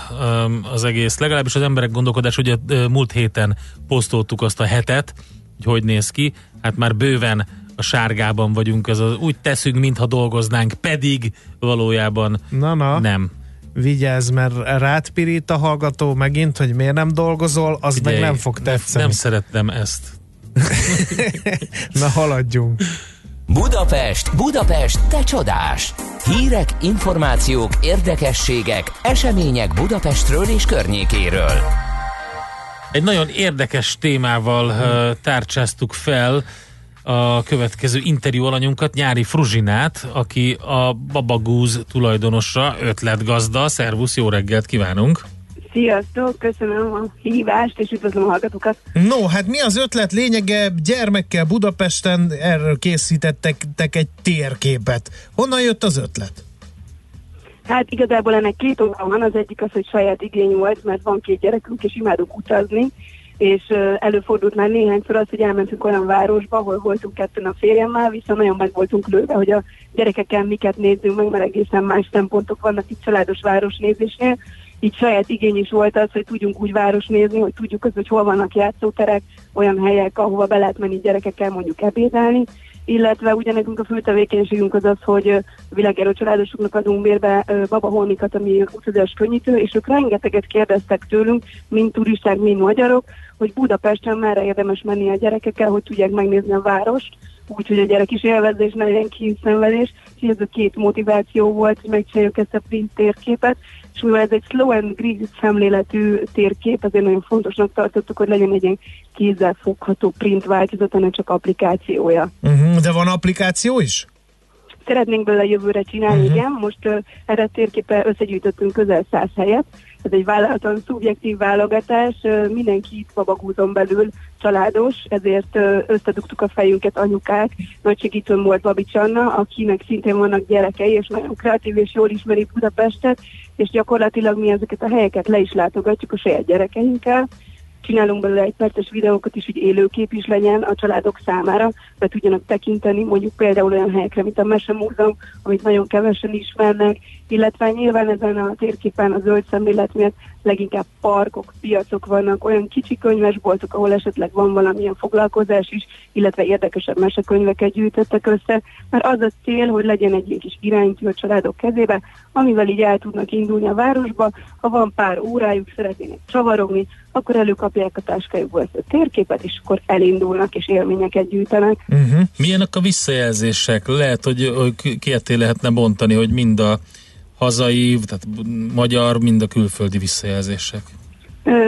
az egész. Legalábbis az emberek gondolkodás, ugye ö, múlt héten posztoltuk azt a hetet, hogy hogy néz ki. Hát már bőven a sárgában vagyunk, ez az, úgy teszünk, mintha dolgoznánk, pedig valójában Na, na. nem. Vigyázz, mert rád pirít a hallgató megint, hogy miért nem dolgozol, az Figyelj, meg nem fog nem- tetszeni. Nem szerettem ezt. Na haladjunk. Budapest, Budapest, te csodás! Hírek, információk, érdekességek, események Budapestről és környékéről. Egy nagyon érdekes témával uh, tárcsáztuk fel a következő interjú alanyunkat, Nyári Fruzsinát, aki a Babagúz tulajdonosa, ötletgazda. Szervusz, jó reggelt kívánunk! Sziasztok, köszönöm a hívást, és üdvözlöm a hallgatókat. No, hát mi az ötlet lényege? Gyermekkel Budapesten erről készítettek egy térképet. Honnan jött az ötlet? Hát igazából ennek két oka van, az egyik az, hogy saját igény volt, mert van két gyerekünk, és imádunk utazni, és előfordult már néhányszor az, hogy elmentünk olyan városba, ahol voltunk kettőn a férjemmel, viszont nagyon meg voltunk lőve, hogy a gyerekekkel miket nézzünk meg, mert egészen más szempontok vannak itt családos városnézésnél. Így saját igény is volt az, hogy tudjunk úgy város nézni, hogy tudjuk az, hogy hol vannak játszóterek, olyan helyek, ahova be lehet menni gyerekekkel mondjuk ebédelni, illetve ugye nekünk a fő tevékenységünk az az, hogy világjáró családosoknak adunk bérbe ö, babaholmikat, ami utazás könnyítő, és ők rengeteget kérdeztek tőlünk, mind turisták, mind magyarok, hogy Budapesten merre érdemes menni a gyerekekkel, hogy tudják megnézni a várost, úgyhogy a gyerek is élvezze, és ne legyen kínszenvedés. És ez a két motiváció volt, hogy megcsináljuk ezt a print térképet, és mivel ez egy slow and grease szemléletű térkép, ezért nagyon fontosnak tartottuk, hogy legyen egy ilyen kézzel fogható print változat, hanem csak applikációja. Uh-huh, de van applikáció is? Szeretnénk belőle jövőre csinálni, uh-huh. igen. Most uh, erre a térképe összegyűjtöttünk közel száz helyet. Ez egy vállalaton szubjektív válogatás, mindenki itt babagúzon belül családos, ezért összedugtuk a fejünket anyukák. Nagy segítőm volt Babi Csanna, akinek szintén vannak gyerekei, és nagyon kreatív és jól ismeri Budapestet, és gyakorlatilag mi ezeket a helyeket le is látogatjuk a saját gyerekeinkkel csinálunk belőle egy perces videókat is, hogy élőkép is legyen a családok számára, be tudjanak tekinteni, mondjuk például olyan helyekre, mint a Mesemúzeum, amit nagyon kevesen ismernek, illetve nyilván ezen a térképen a zöld szemlélet miatt leginkább parkok, piacok vannak, olyan kicsi könyvesboltok, ahol esetleg van valamilyen foglalkozás is, illetve érdekesebb mesekönyveket gyűjtöttek össze, mert az a cél, hogy legyen egy ilyen kis iránytű a családok kezébe, amivel így el tudnak indulni a városba, ha van pár órájuk, szeretnének csavarogni, akkor előkapják a táskájukból ezt a térképet, és akkor elindulnak és élményeket gyűjtenek. Uh-huh. Milyenek a visszajelzések? Lehet, hogy hogy ketté lehetne bontani, hogy mind a hazai, tehát magyar, mind a külföldi visszajelzések.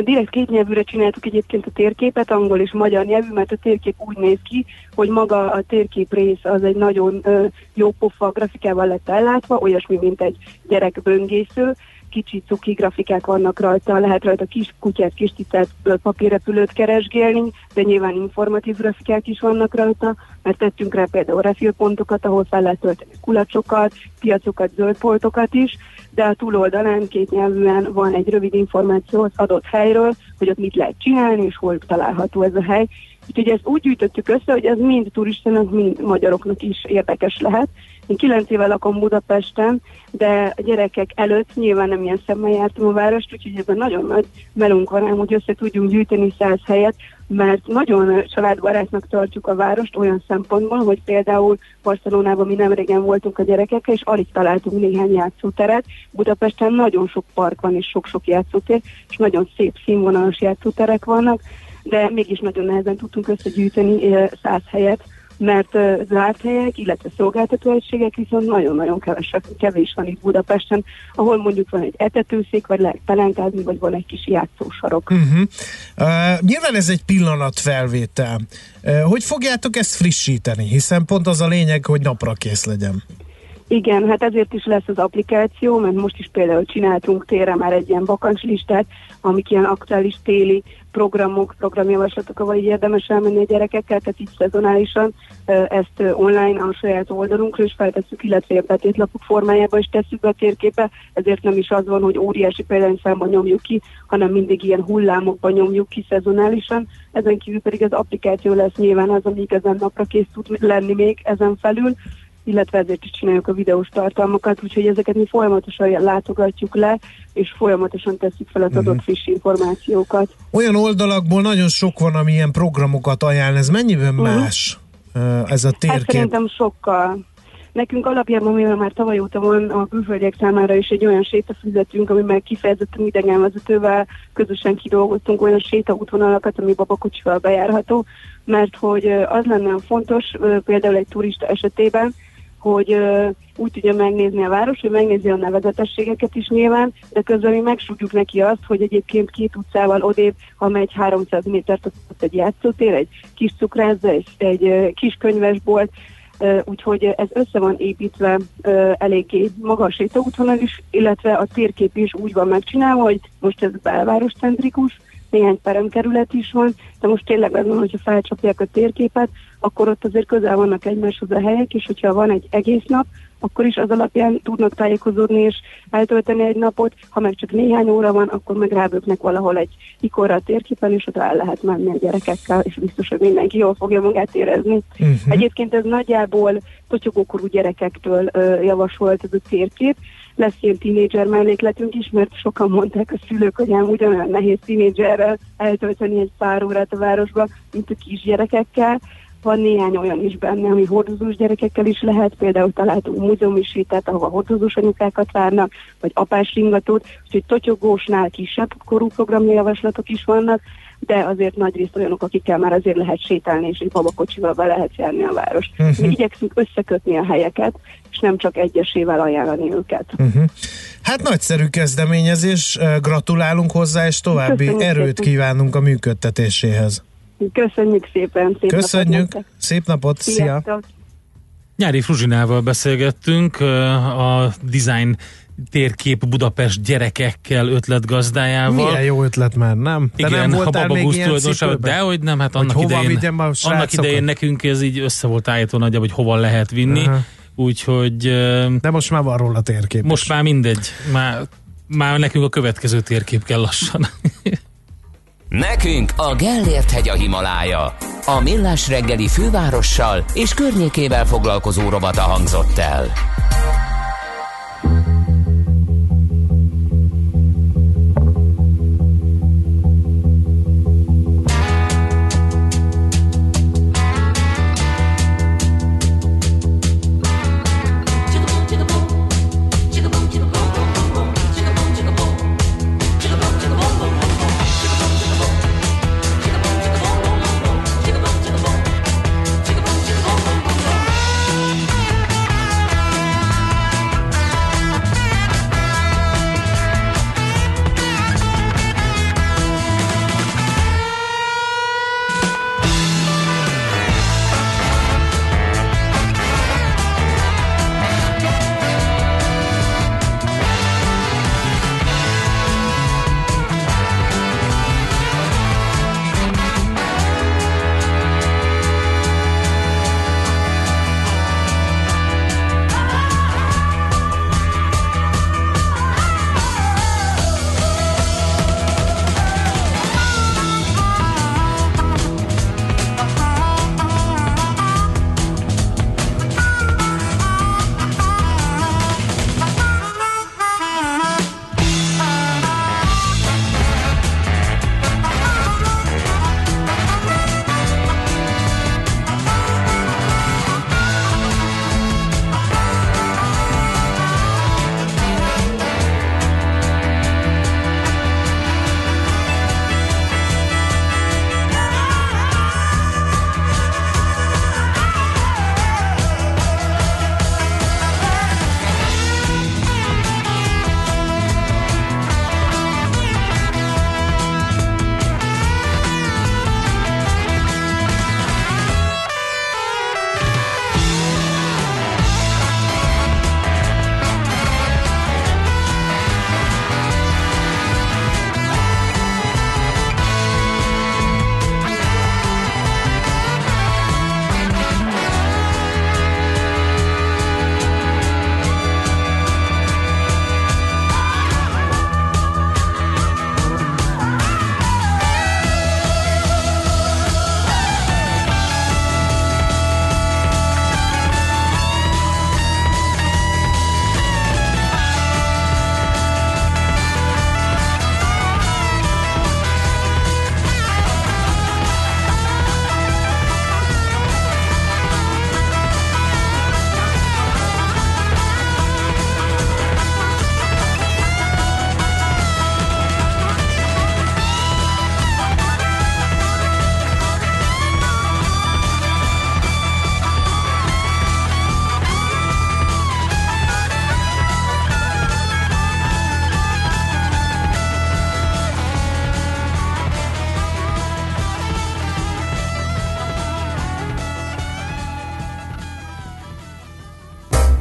Direkt két nyelvűre csináltuk egyébként a térképet, angol és magyar nyelvű, mert a térkép úgy néz ki, hogy maga a térkép rész az egy nagyon jó pofa grafikával lett ellátva, olyasmi, mint egy gyerek böngésző, kicsi cuki grafikák vannak rajta, lehet rajta kis kutyát, kis cicát, papírrepülőt keresgélni, de nyilván informatív grafikák is vannak rajta, mert tettünk rá például refilpontokat, ahol fel lehet tölteni kulacsokat, piacokat, zöldpoltokat is, de a túloldalán két nyelvűen van egy rövid információ az adott helyről, hogy ott mit lehet csinálni, és hol található ez a hely. Úgyhogy ezt úgy gyűjtöttük össze, hogy ez mind turistának, mind magyaroknak is érdekes lehet. Én kilenc éve lakom Budapesten, de a gyerekek előtt nyilván nem ilyen szemmel jártam a várost, úgyhogy ebben nagyon nagy melunk van ám, hogy össze tudjunk gyűjteni száz helyet, mert nagyon családbarátnak tartjuk a várost olyan szempontból, hogy például Barcelonában mi nem régen voltunk a gyerekekkel, és alig találtunk néhány játszóteret. Budapesten nagyon sok park van, és sok-sok játszótér, és nagyon szép színvonalas játszóterek vannak, de mégis nagyon nehezen tudtunk összegyűjteni száz helyet, mert uh, zárt helyek, illetve szolgáltató egységek viszont nagyon-nagyon kevesek, kevés van itt Budapesten, ahol mondjuk van egy etetőszék, vagy lehet pelánkázni, vagy van egy kis játszósarok. Uh-huh. Uh, nyilván ez egy pillanatfelvétel. Uh, hogy fogjátok ezt frissíteni? Hiszen pont az a lényeg, hogy napra kész legyen. Igen, hát ezért is lesz az applikáció, mert most is például csináltunk térre már egy ilyen bakancslistát, amik ilyen aktuális téli programok, programjavaslatok, ahol így érdemes elmenni a gyerekekkel, tehát így szezonálisan ezt online a saját oldalunkra is feltesszük, illetve a betétlapok formájában is tesszük be a térképe, ezért nem is az van, hogy óriási példányszámban nyomjuk ki, hanem mindig ilyen hullámokban nyomjuk ki szezonálisan. Ezen kívül pedig az applikáció lesz nyilván az, ami ezen napra kész tud lenni még ezen felül, illetve ezért is csináljuk a videós tartalmakat, úgyhogy ezeket mi folyamatosan látogatjuk le, és folyamatosan tesszük fel az adott friss információkat. Olyan oldalakból nagyon sok van, ami ilyen programokat ajánl. Ez mennyiben Mhm. más ez a Hát térkép? szerintem sokkal. Nekünk alapjában, mivel már tavaly óta van a külföldiek számára is egy olyan sétafüzetünk, ami már kifejezetten idegenvezetővel közösen kidolgoztunk olyan sétaútvonalakat, ami babakocsival bejárható, mert hogy az lenne fontos például egy turista esetében, hogy ö, úgy tudja megnézni a város, hogy megnézi a nevezetességeket is nyilván, de közben mi megsúgjuk neki azt, hogy egyébként két utcával odébb, ha megy 300 métert, ott egy játszótér, egy kis cukrászda, egy, egy kis könyvesbolt, Ö, úgyhogy ez össze van építve ö, eléggé maga a sétaútvonal is, illetve a térkép is úgy van megcsinálva, hogy most ez belváros centrikus, néhány peremkerület is van, de most tényleg az van, hogyha felcsapják a térképet, akkor ott azért közel vannak egymáshoz a helyek, és hogyha van egy egész nap, akkor is az alapján tudnak tájékozódni és eltölteni egy napot, ha meg csak néhány óra van, akkor meg ráböknek valahol egy ikorra a térképen, és oda el lehet menni a gyerekekkel, és biztos, hogy mindenki jól fogja magát érezni. Mhm. Egyébként ez nagyjából totyogókorú gyerekektől ö, javasolt ez a térkép, lesz ilyen tínédzser mellékletünk is, mert sokan mondták a szülők, hogy ám ugyanolyan nehéz tínédzserrel eltölteni egy pár órát a városba, mint a kisgyerekekkel. Van néhány olyan is benne, ami hordozós gyerekekkel is lehet, például találtunk múzeumi sétát, ahova hordozós anyukákat várnak, vagy apás ringatót, úgyhogy totyogósnál kisebb korú programjavaslatok is vannak, de azért nagy részt olyanok, akikkel már azért lehet sétálni, és egy babakocsival be lehet járni a város. Mhm. Mi igyekszünk összekötni a helyeket, és nem csak egyesével ajánlani őket. Uh-huh. Hát nagyszerű kezdeményezés, gratulálunk hozzá, és további Köszönjük erőt szépen. kívánunk a működtetéséhez. Köszönjük szépen! Szép Köszönjük, napot szép napot, szia! Sziasztok! Nyári Fruzsinával beszélgettünk, a design térkép Budapest gyerekekkel ötletgazdájával. Milyen jó ötlet már, nem? Te Igen, nem a voltál még ilyen cipőben? de hogy nem, hát Hogy annak hova idején, a annak idején nekünk ez így össze volt állítva nagyjából, hogy hova lehet vinni, Aha. úgyhogy De most már van róla térkép. most már mindegy, már, már nekünk a következő térkép kell lassan. Nekünk a Gellért hegy a Himalája. A Millás reggeli fővárossal és környékével foglalkozó rovata hangzott el.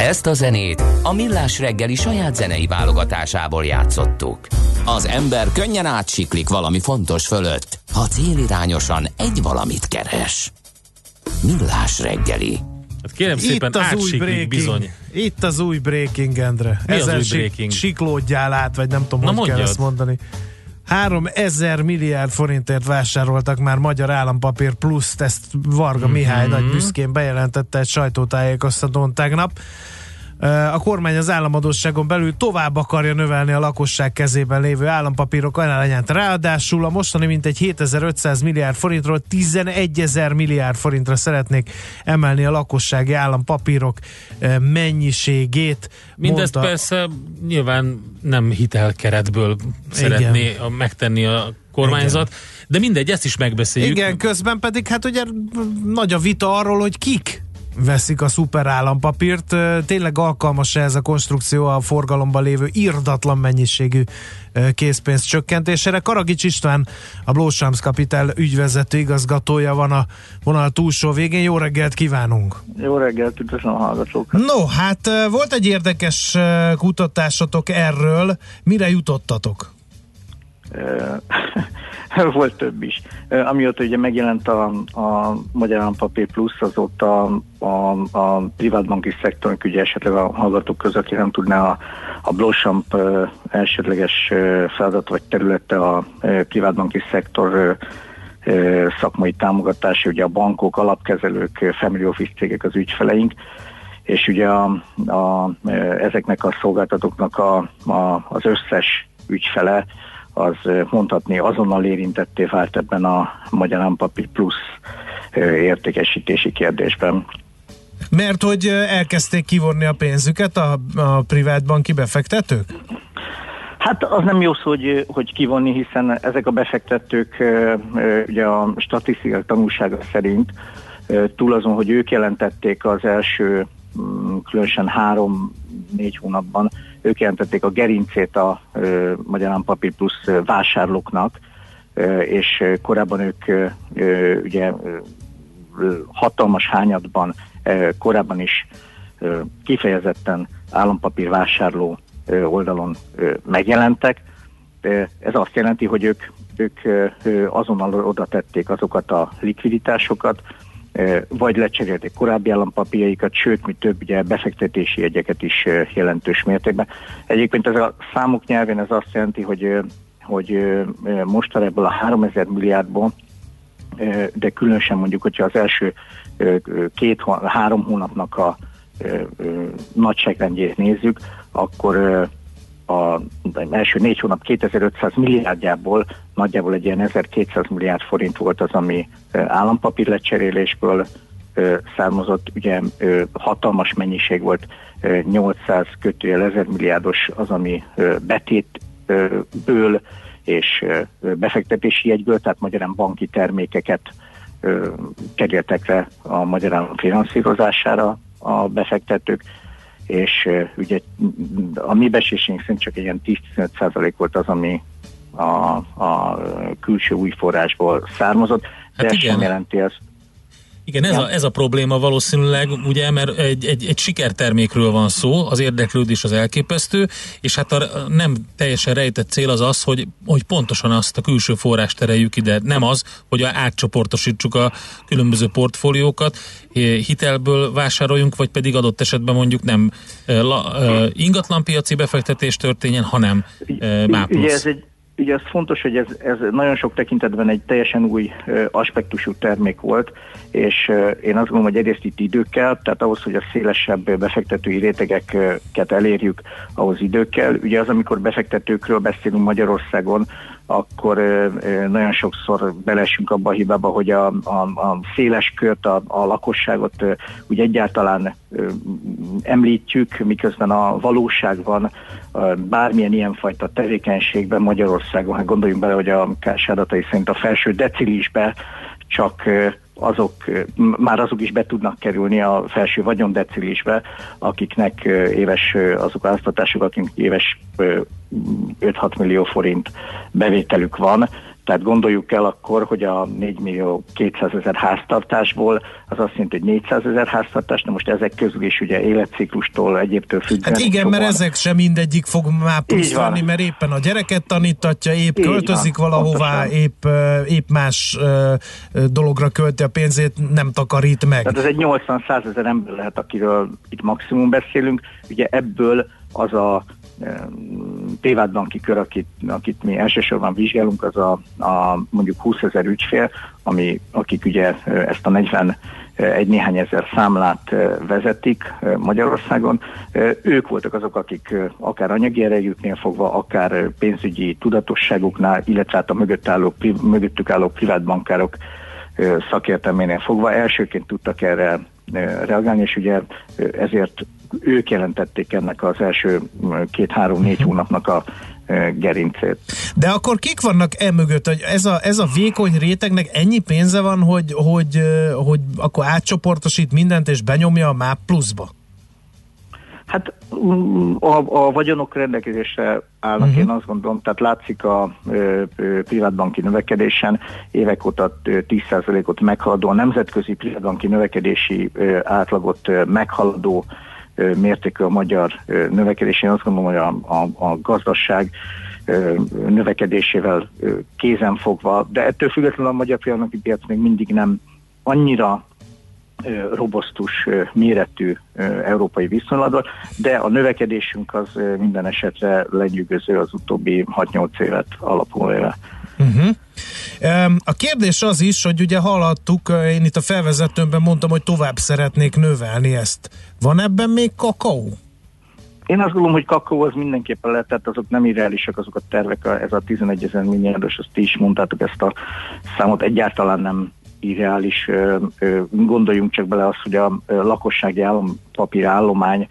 Ezt a zenét a Millás reggeli saját zenei válogatásából játszottuk. Az ember könnyen átsiklik valami fontos fölött, ha célirányosan egy valamit keres. Millás reggeli. Hát kérem szépen, Itt az új breaking. bizony. Itt az új breaking, Endre. Mi az Ezen új sik- breaking? Siklódjál át, vagy nem tudom, Na hogy kell ezt mondani. 3000 milliárd forintért vásároltak már magyar állampapír pluszt, ezt Varga Mhm. Mihály nagy büszkén bejelentette egy sajtótájékoztatón tegnap. A kormány az államadóságon belül tovább akarja növelni a lakosság kezében lévő állampapírok arányát. Ráadásul a mostani mintegy 7500 milliárd forintról 11 ezer milliárd forintra szeretnék emelni a lakossági állampapírok mennyiségét. Mindezt mondta- persze nyilván nem hitelkeretből szeretné a, megtenni a kormányzat, de mindegy, ezt is megbeszéljük. Igen, közben pedig hát ugye nagy a vita arról, hogy kik veszik a szuper állampapírt. Ö, Tényleg alkalmas ez a konstrukció a forgalomban lévő irdatlan mennyiségű készpénz csökkentésére. Karagics István, a Blósams Capital ügyvezető igazgatója van a vonal túlsó végén. Jó reggelt kívánunk! Jó reggelt, üdvözlöm a hallgatók. No, hát volt egy érdekes kutatásotok erről. Mire jutottatok? Volt több is. Amióta ugye megjelent a, a Magyar Állampapír Plusz, azóta a, a privátbanki szektornak ugye esetleg a hallgatók között, aki nem tudná a, a Blossamp ö, elsődleges feladat vagy területe a privátbanki szektor szakmai támogatása, ugye a bankok, alapkezelők, family office cégek az ügyfeleink, és ugye a, a, ezeknek a szolgáltatóknak a, a, az összes ügyfele az mondhatni azonnal érintetté vált ebben a Magyar Állampapír Plusz ö, értékesítési kérdésben. Mert hogy elkezdték kivonni a pénzüket a, a privátbanki befektetők? Hát az nem jó szó, hogy, hogy kivonni, hiszen ezek a befektetők ugye a statisztikák tanulsága szerint túl azon, hogy ők jelentették az első mm, különösen három-négy hónapban, ők jelentették a gerincét a ö, Magyar Állampapír Plusz vásárlóknak, ö, és korábban ők ö, ugye ö, hatalmas hányadban ö, korábban is ö, kifejezetten állampapír vásárló ö, oldalon ö, megjelentek. Ez azt jelenti, hogy ők, ők azonnal oda tették azokat a likviditásokat, vagy lecserélték korábbi állampapírjaikat, sőt, mi több, ugye befektetési jegyeket is jelentős mértékben. Egyébként ez a számok nyelvén ez azt jelenti, hogy, hogy mostanra ebből a 3000 milliárdból de különösen mondjuk, hogyha az első két, három hónapnak a nagyságrendjét nézzük, akkor a első négy hónap 2500 milliárdjából nagyjából egy ilyen 1200 milliárd forint volt az, ami állampapír lecserélésből származott, ugye hatalmas mennyiség volt, ö, 800 kötőjel 1000 milliárdos az, ami betétből és befektetési jegyből, tehát magyarán banki termékeket kerültek le a magyar állam finanszírozására a befektetők, és ugye a mi besésünk szerint csak egy ilyen 10-15% volt az, ami a, a külső új forrásból származott, de Hát ez igen. sem jelenti ezt, Igen, ez, a, ez a probléma valószínűleg, ugye, mert egy, egy, egy sikertermékről van szó, az érdeklődés az elképesztő, és hát a nem teljesen rejtett cél az az, hogy, hogy pontosan azt a külső forrást tereljük ide. Nem az, hogy átcsoportosítsuk a különböző portfóliókat, eh, hitelből vásároljunk, vagy pedig adott esetben mondjuk nem eh, eh, ingatlanpiaci befektetés történjen, hanem eh, MÁ Ugye ez egy Ugye az fontos, hogy ez, ez nagyon sok tekintetben egy teljesen új aspektusú termék volt, és én azt gondolom, hogy egyrészt itt idő kell, tehát ahhoz, hogy a szélesebb befektetői rétegeket elérjük, ahhoz idő kell. Ugye az, amikor befektetőkről beszélünk Magyarországon, akkor nagyon sokszor belesünk abba a hibába, hogy a, a, a széles kört, a, a lakosságot úgy egyáltalán említjük, miközben a valóságban bármilyen ilyenfajta tevékenységben Magyarországon, hát gondoljunk bele, hogy a KSH adatai szerint a felső decilisbe csak azok, már azok is be tudnak kerülni a felső vagyondecilisbe, akiknek éves azok a háztartások, akiknek éves ö, 5-6 millió forint bevételük van, Tehát gondoljuk el akkor, hogy a 4 millió 200 ezer háztartásból az azt jelenti, hogy 400 ezer háztartás, de most ezek közül is ugye életciklustól, egyébtől függően. Hát igen, mert ezek sem mindegyik fog már plusz venni, mert éppen a gyereket tanítatja, épp Így költözik van, valahová, pontosan. épp, épp más dologra költi a pénzét, nem takarít meg. Tehát ez egy 80-100 ezer ember lehet, akiről itt maximum beszélünk. Ugye ebből az a privátbanki kör, akit, akit mi elsősorban vizsgálunk, az a, a mondjuk 20 ezer ügyfél, ami, akik ugye ezt a 40 egy néhány ezer számlát vezetik Magyarországon. Ők voltak azok, akik akár anyagi erejüknél fogva, akár pénzügyi tudatosságuknál, illetve hát a mögött álló, mögöttük álló privátbankárok szakértelménél fogva elsőként tudtak erre reagálni, és ugye ezért ők jelentették ennek az első két-három-négy hónapnak a ö, gerincét. De akkor kik vannak e mögött, hogy ez a, ez a vékony rétegnek ennyi pénze van, hogy, hogy, ö, hogy akkor átcsoportosít mindent és benyomja a MÁP pluszba? Hát mm, a, a vagyonok rendelkezésre állnak, uh-huh. én azt gondolom, tehát látszik a ö, ö, privátbanki növekedésen évek óta ö, 10%-ot meghaladó, a nemzetközi privátbanki növekedési ö, átlagot ö, meghaladó mértékű a magyar növekedés. Én azt gondolom, hogy a, a, a gazdaság növekedésével kézen fogva, de ettől függetlenül a magyar privátbanki piac még mindig nem annyira robosztus méretű európai viszonylatban, de a növekedésünk az minden esetre lenyűgöző az utóbbi 6-8 évet alapulva. Uh-huh. A kérdés az is, hogy ugye hallhattuk, én itt a felvezetőmben mondtam, hogy tovább szeretnék növelni ezt. Van ebben még kakaó? Én azt gondolom, hogy kakaó az mindenképpen lehet, tehát azok nem irreálisak azok a tervek, ez a 11 ezer milliárdos, azt ti is mondtátok ezt a számot, egyáltalán nem irreális. Gondoljunk csak bele azt, hogy a lakossági állampapír állomány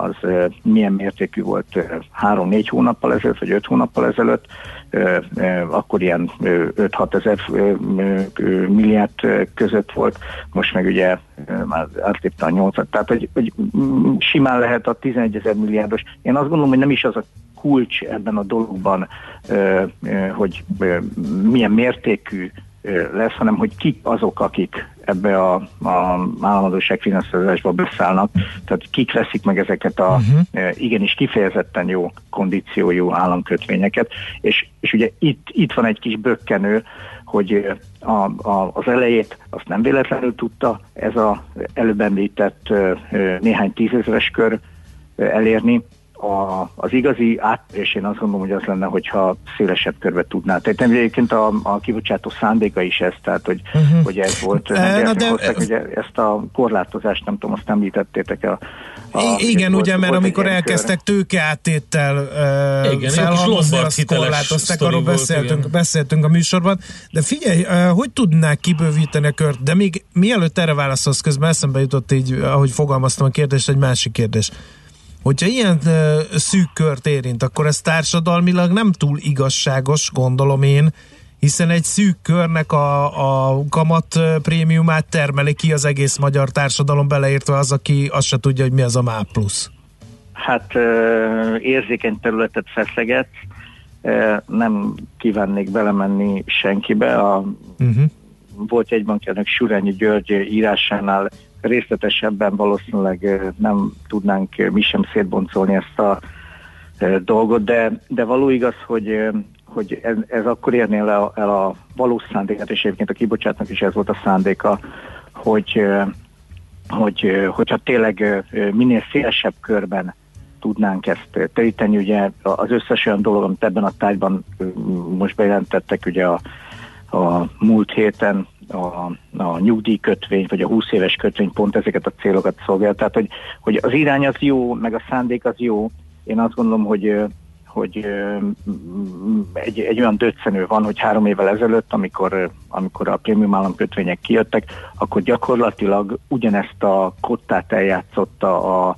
az milyen mértékű volt három-négy hónappal ezelőtt, vagy öt hónappal ezelőtt, akkor ilyen ö, 5-6 ezer milliárd között volt, most meg ugye már átlépte a 8 Tehát, hogy, hogy mm, simán lehet a 11 ezer milliárdos. Én azt gondolom, hogy nem is az a kulcs ebben a dologban, hogy milyen mértékű lesz, hanem hogy kik azok, akik ebbe a, a államadóság finanszírozásba beszállnak, tehát kik veszik meg ezeket a uh-huh. igenis kifejezetten jó kondíciójú államkötvényeket, és, és ugye itt, itt van egy kis bökkenő, hogy a, a, az elejét azt nem véletlenül tudta ez az előbb említett néhány tízezeres kör elérni, a, az igazi áttörés én azt gondolom, hogy az lenne, hogyha szélesebb körbe tudná. Tehát egyébként a, a kibocsátó szándéka is ez, tehát hogy, uh-huh. hogy ez volt. Nem na de, hozták, hogy ezt a korlátozást, nem tudom, azt említettétek el. A, I- igen, volt- ugye, mert volt amikor elkezdtek tőkeáttéttel Igen, uh, kis felhalmozni, azt korlátozták, arról beszéltünk, igen. beszéltünk a műsorban. De figyelj, uh, hogy tudnák kibővíteni a kört? De még mielőtt erre válaszolsz, közben eszembe jutott így, ahogy fogalmaztam a kérdést, egy másik kérdés. Hogyha ilyen uh, szűk kört érint, akkor ez társadalmilag nem túl igazságos, gondolom én, hiszen egy szűk körnek a, a kamat ö, prémiumát termeli ki az egész magyar társadalom, beleértve az, aki azt se tudja, hogy mi az a MÁ plusz. Hát ö, érzékeny területet feszeget, ö, nem kívánnék belemenni senkibe. A, Uh-huh. volt egy bankelnök Surányi György írásánál részletesebben valószínűleg nem tudnánk mi sem szétboncolni ezt a dolgot, de, de való igaz, hogy, hogy ez, ez akkor érnél el a, el a valós szándékát, és egyébként a kibocsátnak is ez volt a szándéka, hogy, hogy hogyha tényleg minél szélesebb körben tudnánk ezt teríteni, ugye az összes olyan dolog, amit ebben a tárgyban most bejelentettek, ugye a, a múlt héten a, a nyugdíjkötvény, vagy a 20 éves kötvény pont ezeket a célokat szolgál. Tehát, hogy, hogy az irány az jó, meg a szándék az jó. Én azt gondolom, hogy hogy egy, egy olyan döccenő van, hogy három évvel ezelőtt, amikor, amikor a prémium államkötvények kijöttek, akkor gyakorlatilag ugyanezt a kottát eljátszotta a,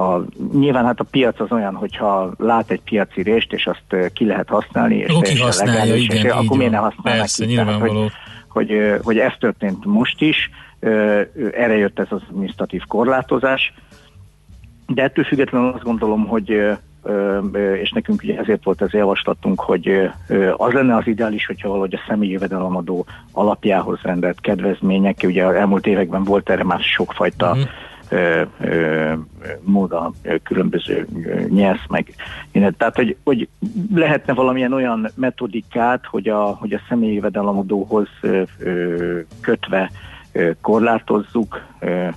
a, nyilván hát a piac az olyan, hogyha lát egy piaci rést, és azt ki lehet használni, és teljesen használja, legális, igen, és akkor miért ne használnak Persze, ki? Tehát. Hogy, hogy, hogy ez történt most is, erre jött ez az administratív korlátozás, de ettől függetlenül azt gondolom, hogy, és nekünk ugye ezért volt ez a javaslatunk, hogy az lenne az ideális, hogyha valahogy a személyi jövedelemadó alapjához rendelt kedvezmények, ugye az elmúlt években volt erre már sokfajta Mhm. Ö, ö, móda, ö, különböző nyelsz meg. Tehát, hogy, hogy lehetne valamilyen olyan metodikát, hogy a, hogy a személyi jövedelemadóhoz kötve korlátozzuk. Ö,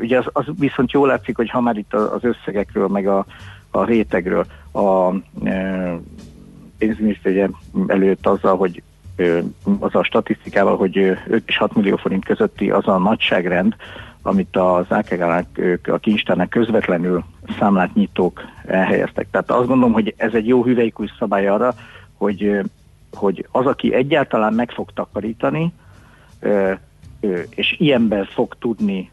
Ugye az, az viszont jól látszik, hogy ha már itt az összegekről, meg a, a rétegről, a ugye előtt azzal, hogy az a statisztikával, hogy ö, 5 és 6 millió forint közötti az a nagyságrend, amit az AKG-nak, a kincstárnak közvetlenül számlát nyitók elhelyeztek. Tehát azt gondolom, hogy ez egy jó hüvelykúj szabály arra, hogy, hogy az, aki egyáltalán meg fog takarítani, és ilyenben fog tudni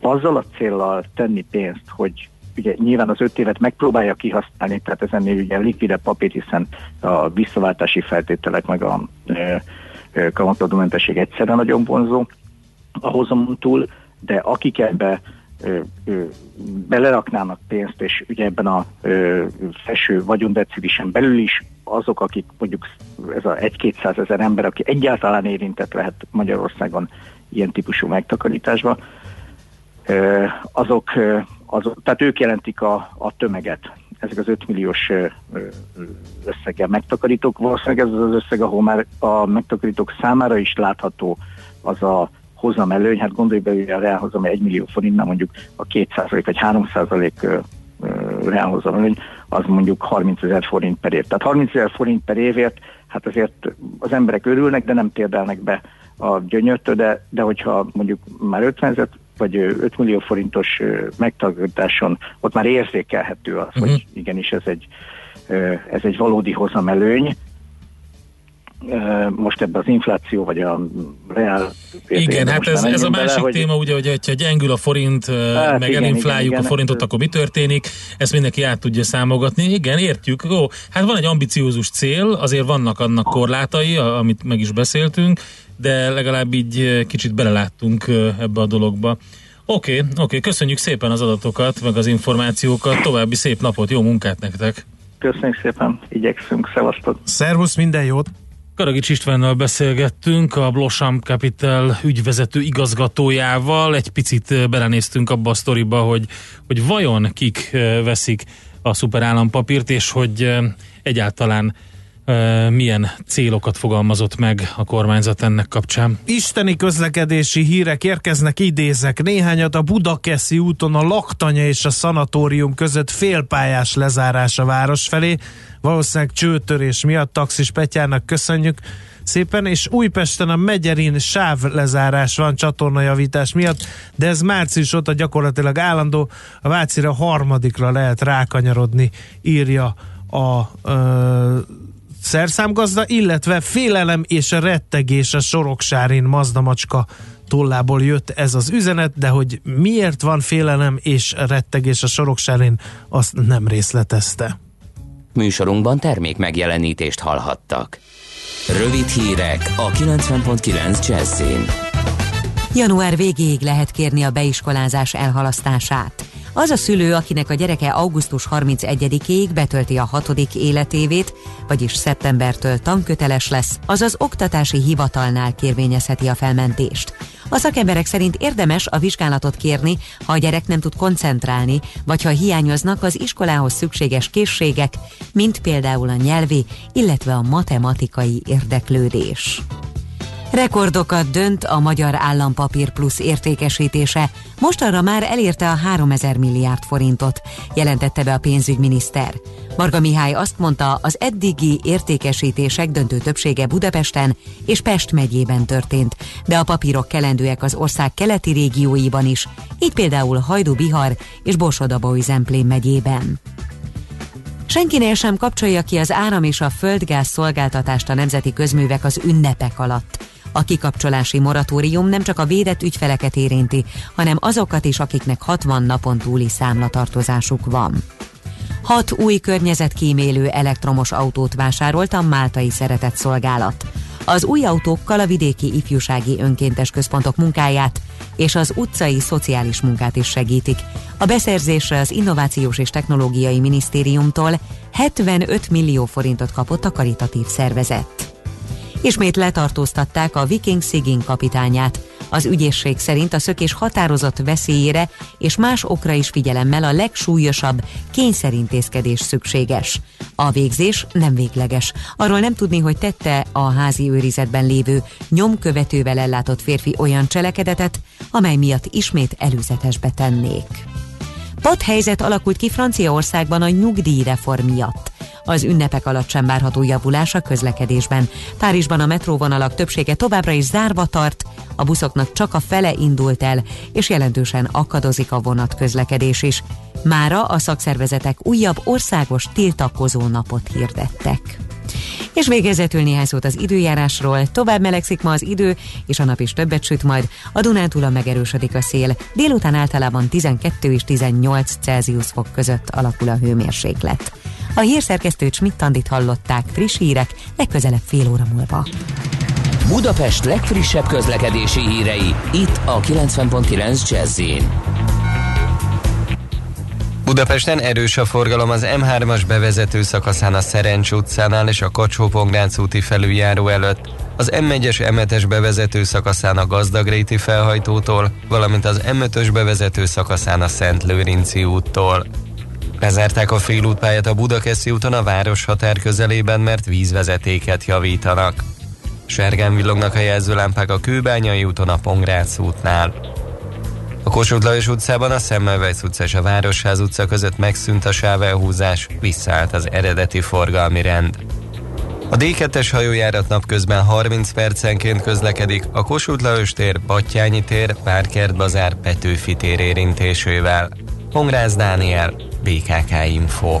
azzal a céllal tenni pénzt, hogy ugye nyilván az öt évet megpróbálja kihasználni, tehát ez ennél ugye likvide papír, hiszen a visszaváltási feltételek meg a kamatadómentesség egyszerre nagyon vonzó a hozamon túl, de akik ebbe ö, ö, beleraknának pénzt, és ugye ebben a ö, felső vagyondecilisen belül is azok, akik mondjuk ez a 1-200 ezer ember, aki egyáltalán érintett lehet Magyarországon ilyen típusú megtakarításba, azok, ö, azok, tehát ők jelentik a, a tömeget. Ezek az 5 milliós összeggel megtakarítók. Valószínűleg ez az az összeg, ahol már a megtakarítók számára is látható az a hozam előny, hát gondolj be, hogy a reálhozam 1 millió forintnál mondjuk a 2% vagy 3% ö, ö, reálhozam előny, az mondjuk 30 ezer forint per év. Tehát 30 ezer forint per évért, hát azért az emberek örülnek, de nem térdelnek be a gyönyörtől, de, de hogyha mondjuk már 50 ezer vagy ö, 5 millió forintos ö, megtakarításon, ott már érzékelhető az, uh-huh. hogy igenis ez egy, ez egy valódi hozamelőny. Most ebben az infláció, vagy a reál... Igen, hát ez, ez a menjünk bele, másik hogy- téma, ugye, hogy ha gyengül a forint, hát, meg igen, elinfláljuk igen, a igen. forintot, akkor mi történik? Ezt mindenki át tudja számogatni. Igen, értjük. Ó, hát van egy ambiciózus cél, azért vannak annak korlátai, amit meg is beszéltünk, de legalább így kicsit beleláttunk ebbe a dologba. Oké, okay, oké, okay, köszönjük szépen az adatokat, meg az információkat, további szép napot, jó munkát nektek! Köszönjük szépen, igyekszünk, szevasztok! Szervusz, minden jót! Karagics Istvánnal beszélgettünk, a Blossam Capital ügyvezető igazgatójával. Egy picit eh, belenéztünk abba a sztoriba, hogy, hogy vajon kik eh, veszik a szuperállampapírt, és hogy eh, egyáltalán milyen célokat fogalmazott meg a kormányzat ennek kapcsán. Isteni közlekedési hírek érkeznek, idézek néhányat. A Budakeszi úton a laktanya és a szanatórium között félpályás lezárás a város felé. Valószínűleg csőtörés miatt taxis Petyának köszönjük szépen, és Újpesten a Megyerin sáv lezárás van csatornajavítás miatt, de ez március óta gyakorlatilag állandó, a Vácira harmadikra lehet rákanyarodni, írja a ö, szerszámgazda, illetve félelem és rettegés a Soroksárin Mazda macska tollából jött ez az üzenet, de hogy miért van félelem és rettegés a Soroksárin, azt nem részletezte. Műsorunkban termék megjelenítést hallhattak. Rövid hírek a 90.9 Jazzin. Január végéig lehet kérni a beiskolázás elhalasztását. Az a szülő, akinek a gyereke augusztus 31-ig betölti a hatodik életévét, vagyis szeptembertől tanköteles lesz, az az oktatási hivatalnál kérvényezheti a felmentést. A szakemberek szerint érdemes a vizsgálatot kérni, ha a gyerek nem tud koncentrálni, vagy ha hiányoznak az iskolához szükséges készségek, mint például a nyelvi, illetve a matematikai érdeklődés. Rekordokat dönt a Magyar Állampapír Plusz értékesítése. Mostanra már elérte a 3000 milliárd forintot, jelentette be a pénzügyminiszter. Marga Mihály azt mondta, az eddigi értékesítések döntő többsége Budapesten és Pest megyében történt, de a papírok kelendőek az ország keleti régióiban is, így például Hajdú-Bihar és Borsod-Abaúj-Zemplén megyében. Senkinél sem kapcsolja ki az áram és a földgáz szolgáltatást a nemzeti közművek az ünnepek alatt. A kikapcsolási moratórium nem csak a védett ügyfeleket érinti, hanem azokat is, akiknek 60 napon túli számlatartozásuk van. Hat új környezetkímélő elektromos autót vásárolt a Máltai Szeretett Szolgálat. Az új autókkal a vidéki ifjúsági önkéntes központok munkáját és az utcai szociális munkát is segítik. A beszerzésre az Innovációs és Technológiai Minisztériumtól 75 millió forintot kapott a karitatív szervezet. Ismét letartóztatták a Viking Sigyn kapitányát. Az ügyészség szerint a szökés határozott veszélyére és más okra is figyelemmel a legsúlyosabb kényszerintézkedés szükséges. A végzés nem végleges. Arról nem tudni, hogy tette a házi őrizetben lévő nyomkövetővel ellátott férfi olyan cselekedetet, amely miatt ismét előzetesbe tennék. Padhelyzet alakult ki Franciaországban a nyugdíjreform miatt. Az ünnepek alatt sem várható javulás a közlekedésben. Párizsban a metróvonalak többsége továbbra is zárva tart, a buszoknak csak a fele indult el, és jelentősen akadozik a vonat közlekedés is. Mára a szakszervezetek újabb országos tiltakozó napot hirdettek. És végezetül néhány szót az időjárásról. Tovább melegszik ma az idő, és a nap is többet süt majd. A Dunántúlon megerősödik a szél. Délután általában 12 és 18 Celsius fok között alakul a hőmérséklet. A hírszerkesztőt Schmidt-Tandit hallották friss hírek, legközelebb fél óra múlva. Budapest legfrissebb közlekedési hírei, itt a 90.9 jazz Budapesten erős a forgalom az M3-as bevezető szakaszán a Szerencs utcánál és a kacsó úti felüljáró előtt, az M1-es M7-es bevezető szakaszán a Gazdagréti felhajtótól, valamint az M5-ös bevezető szakaszán a Szent Lőrinci úttól. Lezárták a félútpályát a Budakeszi úton a város határ közelében, mert vízvezetéket javítanak. Sergán villognak a jelzőlámpák a Kőbányai úton a Pongrác útnál. A Kossuth Lajos utcában a Szemmelweis utca és a Városház utca között megszűnt a sávelhúzás, visszaállt az eredeti forgalmi rend. A D2-es hajójárat napközben 30 percenként közlekedik a Kossuth Lajos tér, Battyányi tér, Párkert bazár, Petőfi tér érintésével. Hongrász Dániel, BKK Info.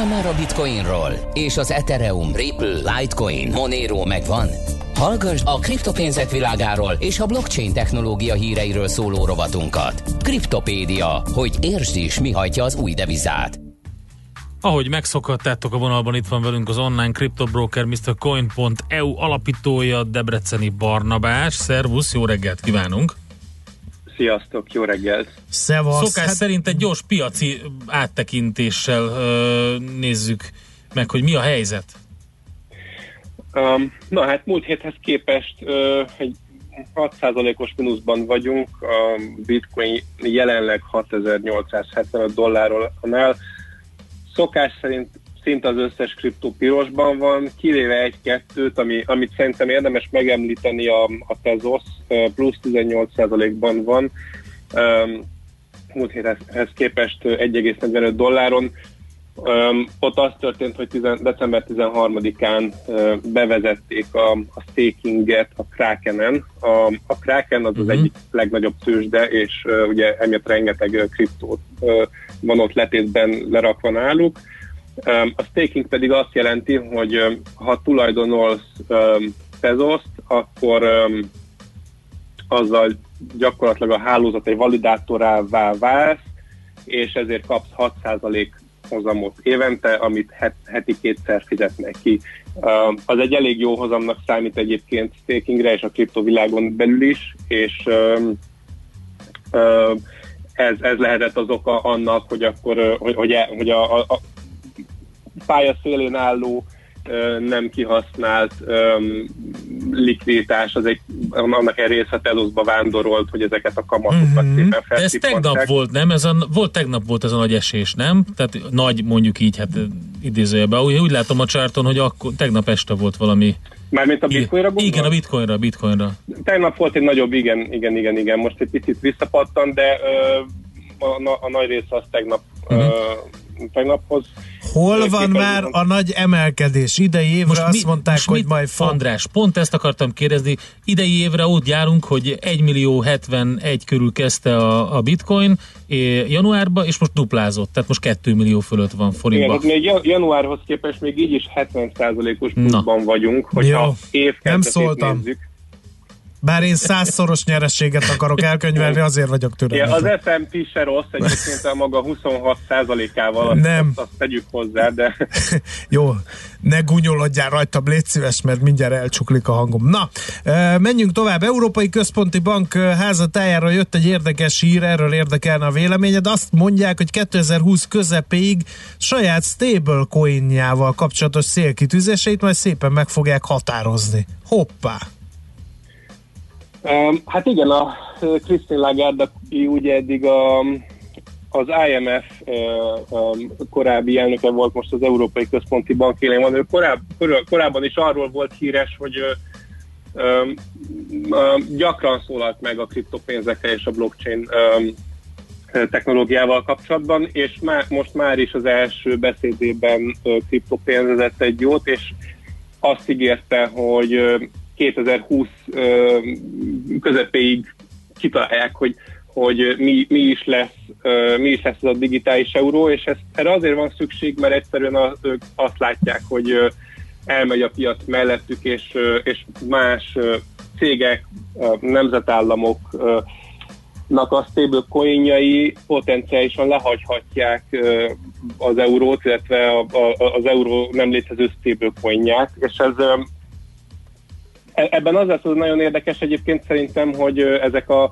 Hallottál már a Bitcoinról? És az Ethereum, Ripple, Litecoin, Monero megvan? Hallgass a kriptopénzek világáról és a blockchain technológia híreiről szóló rovatunkat. Kriptopédia, hogy értsd is, mi hajtja az új devizát. Ahogy megszokhattátok a vonalban, itt van velünk az online kriptobroker Mr. Coin.eu alapítója Debreceni Barnabás. Szervusz, jó reggelt kívánunk! Sziasztok, jó reggelt! Szevasz! Szokás hát... szerint egy gyors piaci áttekintéssel ö, nézzük meg, hogy mi a helyzet. Um, na hát múlt héthez képest uh, egy 6%-os mínuszban vagyunk, a bitcoin jelenleg 6875 dollárról annál. Szokás szerint szinte az összes kriptó pirosban van, kivéve egy-kettőt, ami, amit szerintem érdemes megemlíteni, a, a Tezos plusz 18%-ban van, um, múlt héthez képest 1,45 dolláron. Um, ott az történt, hogy december 13-án uh, bevezették a, a stakinget a Krakenen. A, a Kraken az uh-huh. az mhm. egyik legnagyobb tőzsde, és uh, ugye emiatt rengeteg uh, kriptót uh, van ott letétben lerakva náluk. Um, a staking pedig azt jelenti, hogy um, ha tulajdonolsz um, akkor um, azzal gyakorlatilag a hálózat egy validátorává válsz, és ezért kapsz 6% hozamot évente, amit het, heti kétszer fizetnek ki. Az egy elég jó hozamnak számít egyébként stakingre és a kriptovilágon belül is, és ez, ez lehetett az oka annak, hogy akkor, hogy, hogy, hogy a, a, a pálya szélén álló nem kihasznált um, likviditás, az egy, annak egy része Teloszba vándorolt, hogy ezeket a kamatokat mm-hmm. szépen ez tegnap volt, nem? Ez a, volt tegnap volt ez a nagy esés, nem? Tehát nagy, mondjuk így, hát idézőjelben. Úgy, úgy látom a csárton, hogy akkor, tegnap este volt valami Mármint a bitcoinra gondol? Igen, a bitcoinra, a bitcoinra. Tegnap volt egy nagyobb, igen, igen, igen, igen. Most egy picit visszapattan, de ö, a, a, a nagy része az tegnap, uh-huh. Tegnaphoz Hol van már a nagy emelkedés? Idei évre most azt mi, mondták, most hogy mit, majd fog... András, pont ezt akartam kérdezni. Idei évre úgy járunk, hogy 1 millió 71 körül kezdte a, a bitcoin januárban, és most duplázott, tehát most 2 millió fölött van forintban. Igen, még januárhoz képest még így is 70%-os pluszban vagyunk, hogyha év nem szóltam. nézzük. Bár én százszoros nyerességet akarok elkönyvelni, azért vagyok türelmes. Ja, az S&P se rossz egyébként a maga 26%-ával, azt, Nem. Azt, azt tegyük hozzá, de... Jó, ne gúnyolodjál rajta, légy szíves, mert mindjárt elcsuklik a hangom. Na, menjünk tovább. Európai Központi Bank házatájára jött egy érdekes hír, erről érdekelne a véleményed. Azt mondják, hogy 2020 közepéig saját stablecoinjával kapcsolatos szélkitűzéseit majd szépen meg fogják határozni. Hoppá! Hát igen, a Christine Lagarde, aki ugye eddig a, az IMF korábbi elnöke volt, most az Európai Központi Bank élén van. Ő koráb, korábban is arról volt híres, hogy gyakran szólalt meg a kriptopénzekkel és a blockchain technológiával kapcsolatban, és má, most már is az első beszédében kriptopénzezett egy jót, és azt ígérte, hogy 2020 közepéig kitalálják, hogy, hogy mi, mi, is lesz, mi is lesz ez a digitális euró, és ez, erre azért van szükség, mert egyszerűen az, ők azt látják, hogy elmegy a piac mellettük, és, és más cégek, nemzetállamoknak a stablecoinjai potenciálisan lehagyhatják az eurót, illetve az euró nem létező stablecoinját, és ez ebben az lesz az nagyon érdekes egyébként szerintem, hogy ezek a,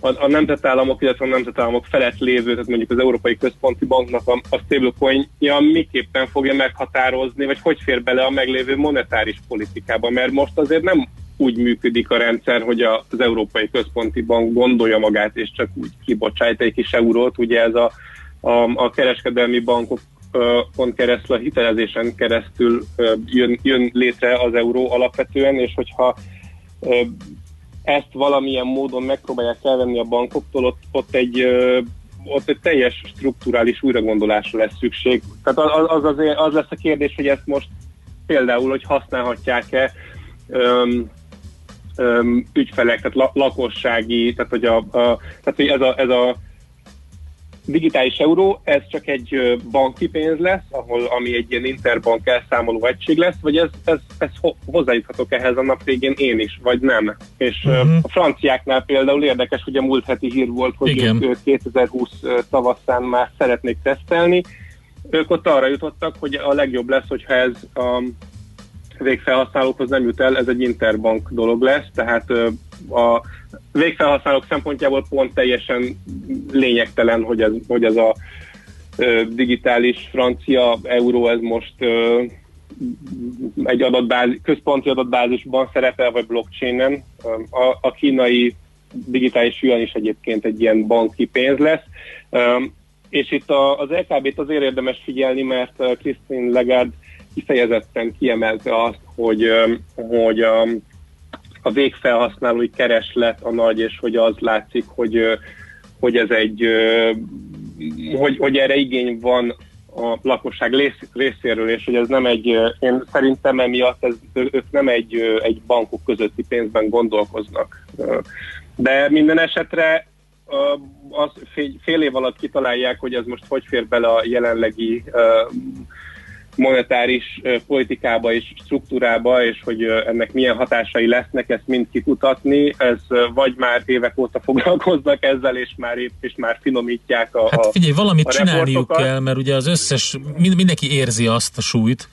a, a nemzetállamok, illetve a nemzetállamok felett lévő, tehát mondjuk az Európai Központi Banknak a, a stablecoinja miképpen fogja meghatározni, vagy hogy fér bele a meglévő monetáris politikába, mert most azért nem úgy működik a rendszer, hogy az Európai Központi Bank gondolja magát, és csak úgy kibocsájt egy kis eurót, ugye ez a, a, a kereskedelmi bankok pont keresztül, a hitelezésen keresztül jön, jön létre az euró alapvetően, és hogyha ezt valamilyen módon megpróbálják elvenni a bankoktól, ott, ott egy ott egy teljes strukturális újragondolásra lesz szükség. Tehát az, az, azért, az lesz a kérdés, hogy ezt most például, hogy használhatják-e öm, öm, ügyfelek, tehát la, lakossági, tehát hogy, a, a, tehát, hogy ez, a, ez a digitális euró, ez csak egy banki pénz lesz, ahol ami egy ilyen interbank elszámoló egység lesz, vagy ez, ez, ez ho- hozzájuthatok ehhez a nap végén én is, vagy nem. És Mhm. a franciáknál például érdekes, hogy a múlt heti hír volt, hogy Igen. ők ö, 2020 ö, tavasszán már szeretnék tesztelni. Ők ott arra jutottak, hogy a legjobb lesz, hogyha ez a végfelhasználókhoz nem jut el, ez egy interbank dolog lesz, tehát a végfelhasználók szempontjából pont teljesen lényegtelen, hogy ez, hogy ez a ö, digitális francia euró, ez most ö, egy adatbázis, központi adatbázisban szerepel, vagy blockchainen. A, a kínai digitális yuan is egyébként egy ilyen banki pénz lesz. Um, és itt a, az LKB-t azért érdemes figyelni, mert Christine Lagarde kifejezetten kiemelte azt, hogy, hogy a, a végfelhasználói kereslet a nagy, és hogy az látszik, hogy, hogy ez egy, hogy, hogy erre igény van a lakosság rész- részéről, és hogy ez nem egy, én szerintem emiatt ez, ők nem egy, egy bankok közötti pénzben gondolkoznak. De minden esetre az fél, év alatt kitalálják, hogy ez most hogy fér bele a jelenlegi monetáris politikába és struktúrába, és hogy ennek milyen hatásai lesznek, ezt mind kikutatni. Ez vagy már évek óta foglalkoznak ezzel, és már, épp- és már finomítják a Hát figyelj, valamit a csinálniuk reportokat. kell, mert ugye az összes, mind, mindenki érzi azt a súlyt,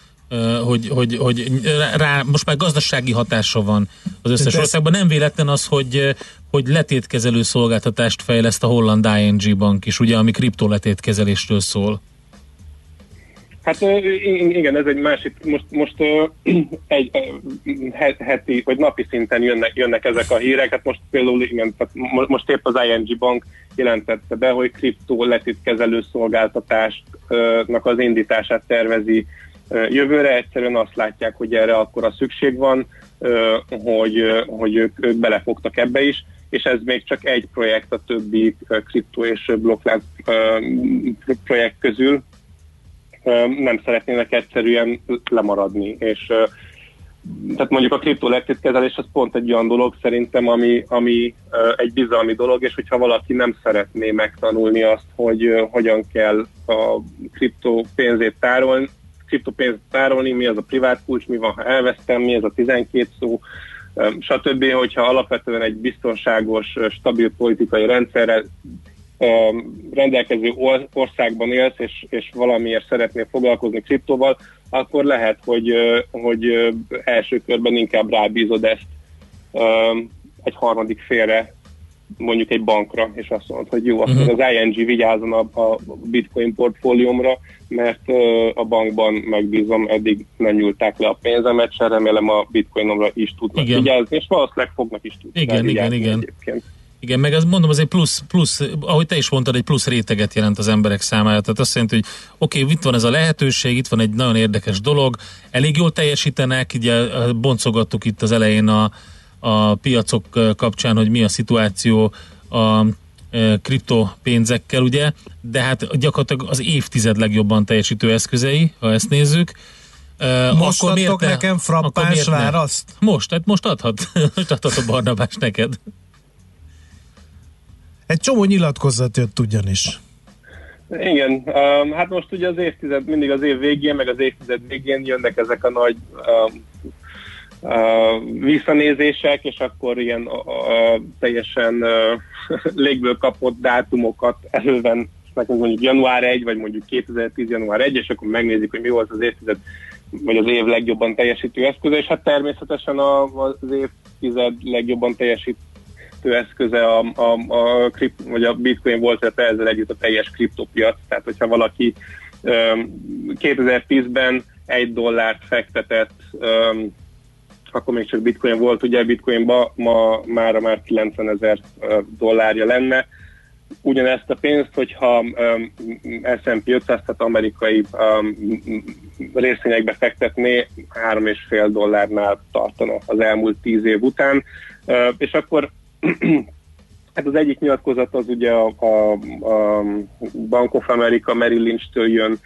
hogy, hogy, hogy rá, most már gazdasági hatása van az összes De- országban. Nem véletlen az, hogy, hogy letétkezelő szolgáltatást fejleszt a holland ING bank is, ugye, ami kriptoletétkezelésről szól. Hát igen, ez egy másik, most, most egy heti, vagy napi szinten jönnek, jönnek ezek a hírek, hát most például igen, tehát mo- most épp az ING Bank jelentette be, hogy kriptó letitkezelő szolgáltatásnak az indítását tervezi jövőre, egyszerűen azt látják, hogy erre akkor a szükség van, hogy, hogy ők, ők belefogtak ebbe is, és ez még csak egy projekt a többi kriptó és blokklánc projekt közül, nem szeretnének egyszerűen lemaradni, és tehát mondjuk a kriptó letétkezelés az pont egy olyan dolog szerintem, ami, ami egy bizalmi dolog, és hogyha valaki nem szeretné megtanulni azt, hogy hogyan kell a kriptó pénzét tárolni, kriptopénzt tárolni, mi az a privát kulcs, mi van, ha elvesztem, mi ez a 12 szó, stb. Hogyha alapvetően egy biztonságos, stabil politikai rendszerrel ö, rendelkező or- országban élsz, és, és valamiért szeretnél foglalkozni kriptóval, akkor lehet, hogy, hogy első körben inkább rábízod ezt egy harmadik félre, mondjuk egy bankra, és azt mondod, hogy jó, Mhm. az ING vigyázzon a, a bitcoin portfóliómra, mert a bankban megbízom, eddig nem nyúlták le a pénzemet, se remélem a bitcoinomra is tudnak Igen. vigyázni, és valószínűleg fognak is tudni Igen, igen, igen. egyébként. Igen, meg az mondom, az egy plusz, plusz, ahogy te is mondtad, egy plusz réteget jelent az emberek számára. Tehát azt jelenti, hogy oké, okay, itt van ez a lehetőség, itt van egy nagyon érdekes dolog, elég jól teljesítenek, ugye boncogattuk itt az elején a, a piacok kapcsán, hogy mi a szituáció a kriptopénzekkel, ugye, de hát gyakorlatilag az évtized legjobban teljesítő eszközei, ha ezt nézzük. Most akkor miért adtok ne- nekem frappáns miért választ? Most, hát most adhat, most adhat a Barnabás neked. Egy csomó nyilatkozat jött ugyanis. Igen, um, hát most ugye az évtized, mindig az év végén, meg az évtized végén jönnek ezek a nagy um, uh, visszanézések, és akkor ilyen uh, uh, teljesen uh, légből kapott dátumokat előven, nekünk mondjuk január 1, vagy mondjuk 2010. január 1, és akkor megnézik, hogy mi volt az évtized, vagy az év legjobban teljesítő eszköze, és hát természetesen a, az évtized legjobban teljesítő eszköze a, a, a, kript, vagy a bitcoin volt, ezzel együtt a teljes kriptopiac. Tehát, hogyha valaki um, 2010-ben egy dollárt fektetett, um, akkor még csak bitcoin volt, ugye bitcoinba ma mára már 90 ezer dollárja lenne. Ugyanezt a pénzt, hogyha um, S&P 500, tehát amerikai um, részvényekbe fektetné, 3,5 dollárnál tartana az elmúlt 10 év után. Uh, és akkor Hát az egyik nyilatkozat az ugye a, a, a Bank of America Merrill Lynch-től jön,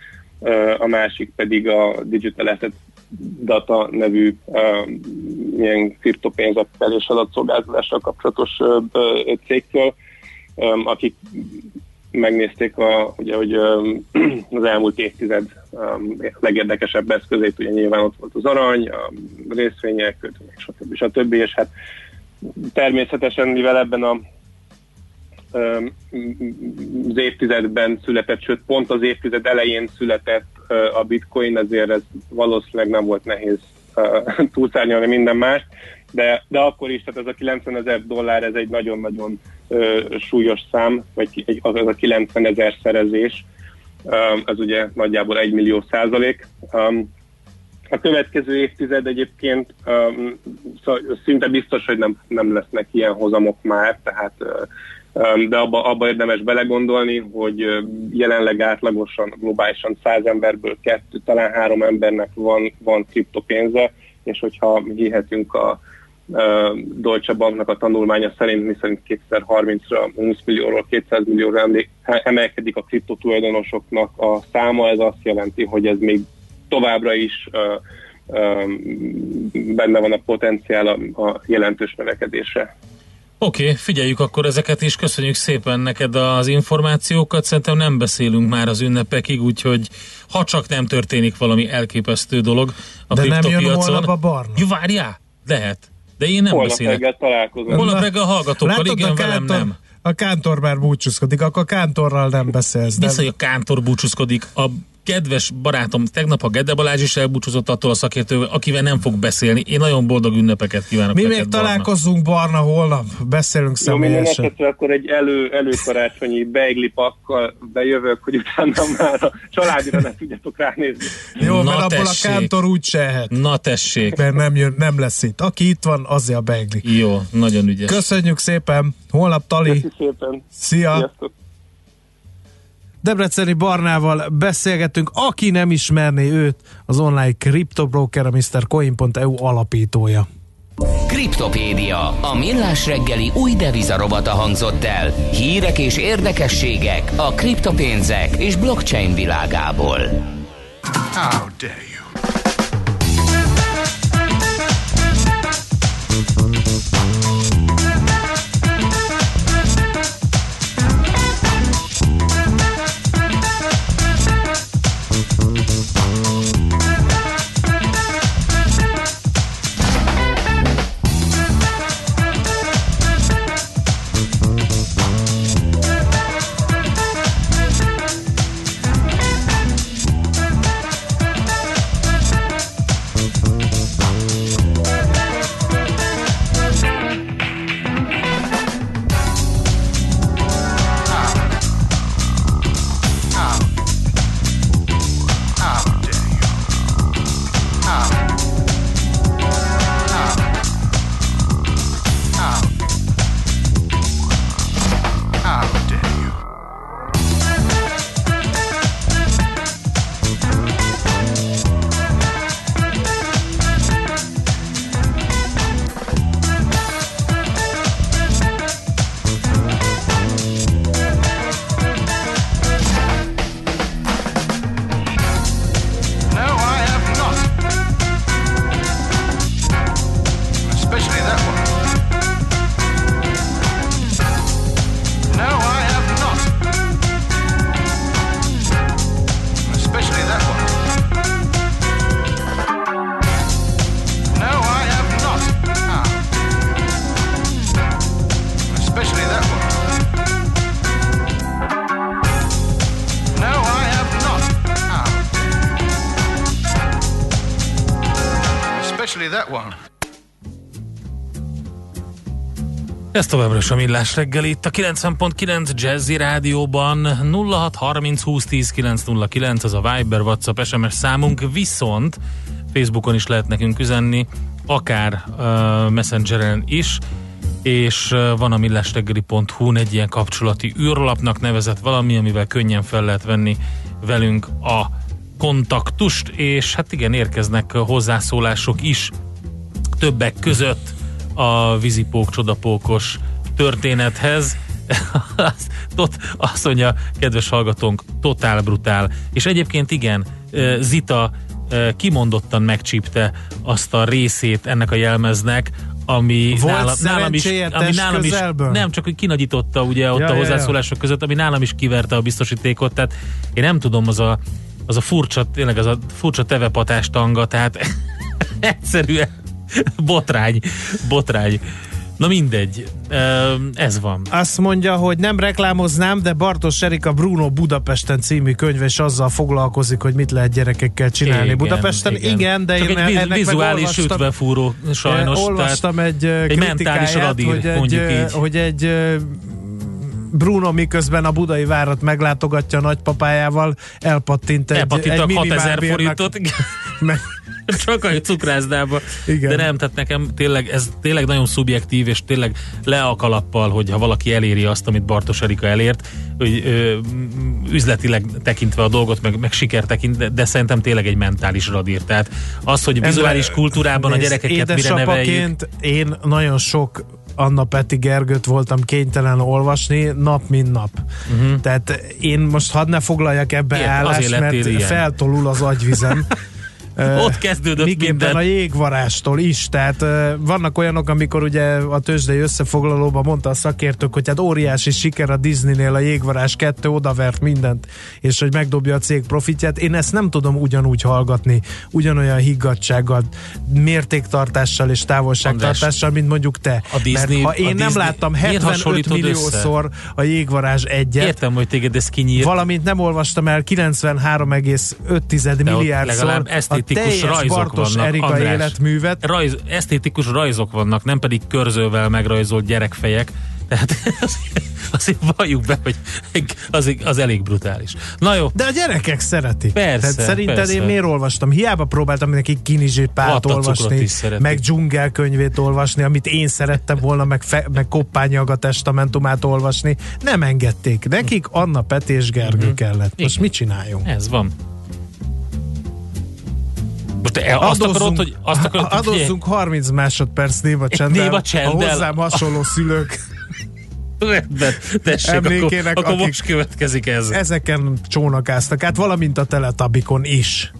a másik pedig a Digital Asset Data nevű ilyen kriptopénzekkel és adatszolgáltatással kapcsolatos cégtől, akik megnézték, a, ugye, hogy öm, az elmúlt évtized öm, legérdekesebb eszközét, ugye nyilván ott volt az arany, a részvények, kötvények, stb. stb. És hát természetesen, mivel ebben a az évtizedben született, sőt pont az évtized elején született a bitcoin, ezért ez valószínűleg nem volt nehéz túlszárnyalni minden más, de, de akkor is, tehát ez a 90 ezer dollár, ez egy nagyon-nagyon súlyos szám, vagy egy, az, a 90 ezer szerezés, ez ugye nagyjából 1 millió százalék. A következő évtized egyébként um, szó- szinte biztos, hogy nem, nem lesznek ilyen hozamok már, tehát um, de abba, abba érdemes belegondolni, hogy ö, jelenleg átlagosan, globálisan 100 emberből kettő, talán három embernek van, van kriptopénze, és hogyha hihetünk a ö, Deutsche Banknak a tanulmánya szerint, miszerint 2030-ra 20 millióról 200 millióra emelkedik a kriptotulajdonosoknak a száma, ez azt jelenti, hogy ez még továbbra is ö, ö, benne van a potenciál a, a jelentős növekedésre. Oké, okay, figyeljük akkor ezeket is, köszönjük szépen neked az információkat, szerintem nem beszélünk már az ünnepekig, úgyhogy ha csak nem történik valami elképesztő dolog a De nem jön holnap a barna? Jó, várjál, lehet, de én nem Holnap beszélek. reggel találkozunk. Holnap reggel hallgatókkal, Látod, igen, a velem kántor, nem. A kántor már búcsúzkodik, akkor a kántorral nem beszélsz. de- Vissza, hogy a kántor búcsúzkodik. A kedves barátom, tegnap a Gede Balázs is elbúcsúzott attól a szakértővel, akivel nem fog beszélni. Én nagyon boldog ünnepeket kívánok Mi neked, még Barna. találkozunk Barna holnap, beszélünk Jó, személyesen. esetre akkor egy elő, előkarácsonyi beigli pakkal bejövök, hogy utána már a családira ne tudjatok ránézni. Jó, Na mert abból a tessék. kántor úgy sehet. Na tessék. Mert nem, jön, nem lesz itt. Aki itt van, azért a beigli. Jó, nagyon ügyes. Köszönjük szépen. Holnap Tali. Köszi szépen. Szia. Sziasztok. Debreceni Barnával beszélgetünk, aki nem ismerné őt, az online kriptobroker, a MrCoin.eu alapítója. Kriptopédia, a millás reggeli új devizarobata hangzott el. Hírek és érdekességek a kriptopénzek és blockchain világából. How dare Is a Millás reggel itt a 90.9 Jazzy Rádióban. 0630 2010 909 az a Viber, WhatsApp, SMS számunk, viszont Facebookon is lehet nekünk üzenni, akár uh, Messengeren is, és uh, van a millásreggeli.hu egy ilyen kapcsolati űrlapnak nevezett valami, amivel könnyen fel lehet venni velünk a kontaktust, és hát igen, érkeznek hozzászólások is többek között a vízipók csodapókos történethez. Tot, azt mondja, kedves hallgatónk, totál brutál. És egyébként igen, Zita kimondottan megcsípte azt a részét ennek a jelmeznek, ami Volt nálam, nálam is, ami nálam is, nem, csak hogy kinagyította ugye ott Ja, a ja, ja. hozzászólások között, ami nálam is kiverte a biztosítékot, tehát én nem tudom, az a, az a furcsa, tényleg az a furcsa tevepatás tanga, tehát egyszerűen botrány, botrány. Na mindegy, ez van. Azt mondja, hogy nem reklámoznám, de Bartos Erika Bruno Budapesten című könyve is azzal foglalkozik, hogy mit lehet gyerekekkel csinálni Igen, Budapesten. Igen, igen de Csak én egy ennek vizuális ütvefúró sajnos. Eh, Olvastam egy, egy egy mentális radír, hogy egy, mondjuk eh, így. hogy egy eh, Bruno miközben a budai várat meglátogatja a nagypapájával, elpattint egy, Elpattint egy a 6000 minimálbérnek- forintot. meg- Csak a cukrászdába. Igen. De nem, tehát nekem tényleg, ez tényleg nagyon szubjektív, és tényleg le a kalappal, hogy ha valaki eléri azt, amit Bartos Erika elért, hogy ö, üzletileg tekintve a dolgot, meg, meg siker tekint, de, szerintem tényleg egy mentális radír. Tehát az, hogy vizuális Endre, kultúrában a nézd, gyerekeket mire neveljük. én nagyon sok Anna Peti Gergőt voltam kénytelen olvasni nap, mint nap. Uh-huh. Tehát én most hadd ne foglaljak ebbe Ilyen, állást, mert ilyen. feltolul az agyvizem. Ott kezdődött Miképpen minden. a jégvarástól is, tehát vannak olyanok, amikor ugye a tőzsdei összefoglalóban mondta a szakértők, hogy hát óriási siker a Disneynél a jégvarás 2 odavert mindent, és hogy megdobja a cég profitját. Én ezt nem tudom ugyanúgy hallgatni, ugyanolyan higgadsággal, mértéktartással és távolságtartással, mint mondjuk te. A Disney- Mert ha én a nem Disney- láttam miért 75 hasonlítod milliószor a jégvarázs egyet, Értem, hogy téged ez kinyírt. valamint nem olvastam el 93,5 De ott milliárdszor legalább a esztétikus rajzok Bartos vannak, Erika András. életművet. Rajz, esztétikus rajzok vannak, nem pedig körzővel megrajzolt gyerekfejek. Tehát azért, azért valljuk be, hogy az, az elég brutális. Na jó, De a gyerekek szeretik. Persze, Tehát szerinted persze. én miért olvastam? Hiába próbáltam neki Kinizsi Pált Vattacukrot olvasni, meg dzsungel könyvét olvasni, amit én szerettem volna, meg, fe, meg Koppányaga testamentumát olvasni. Nem engedték. Nekik Anna Peti és Gergő Mhm. kellett. Most mit csináljunk? ez van. Most te azt akarod, hogy azt akarod, hogy figyelj, adozzunk 30 másodperc néva csenddel, néva csenddel. a hozzám hasonló szülők rendben, tessék, akkor, Emlékének, akkor akik- most következik ez. ezeken csónakáztak át, valamint a teletabikon is.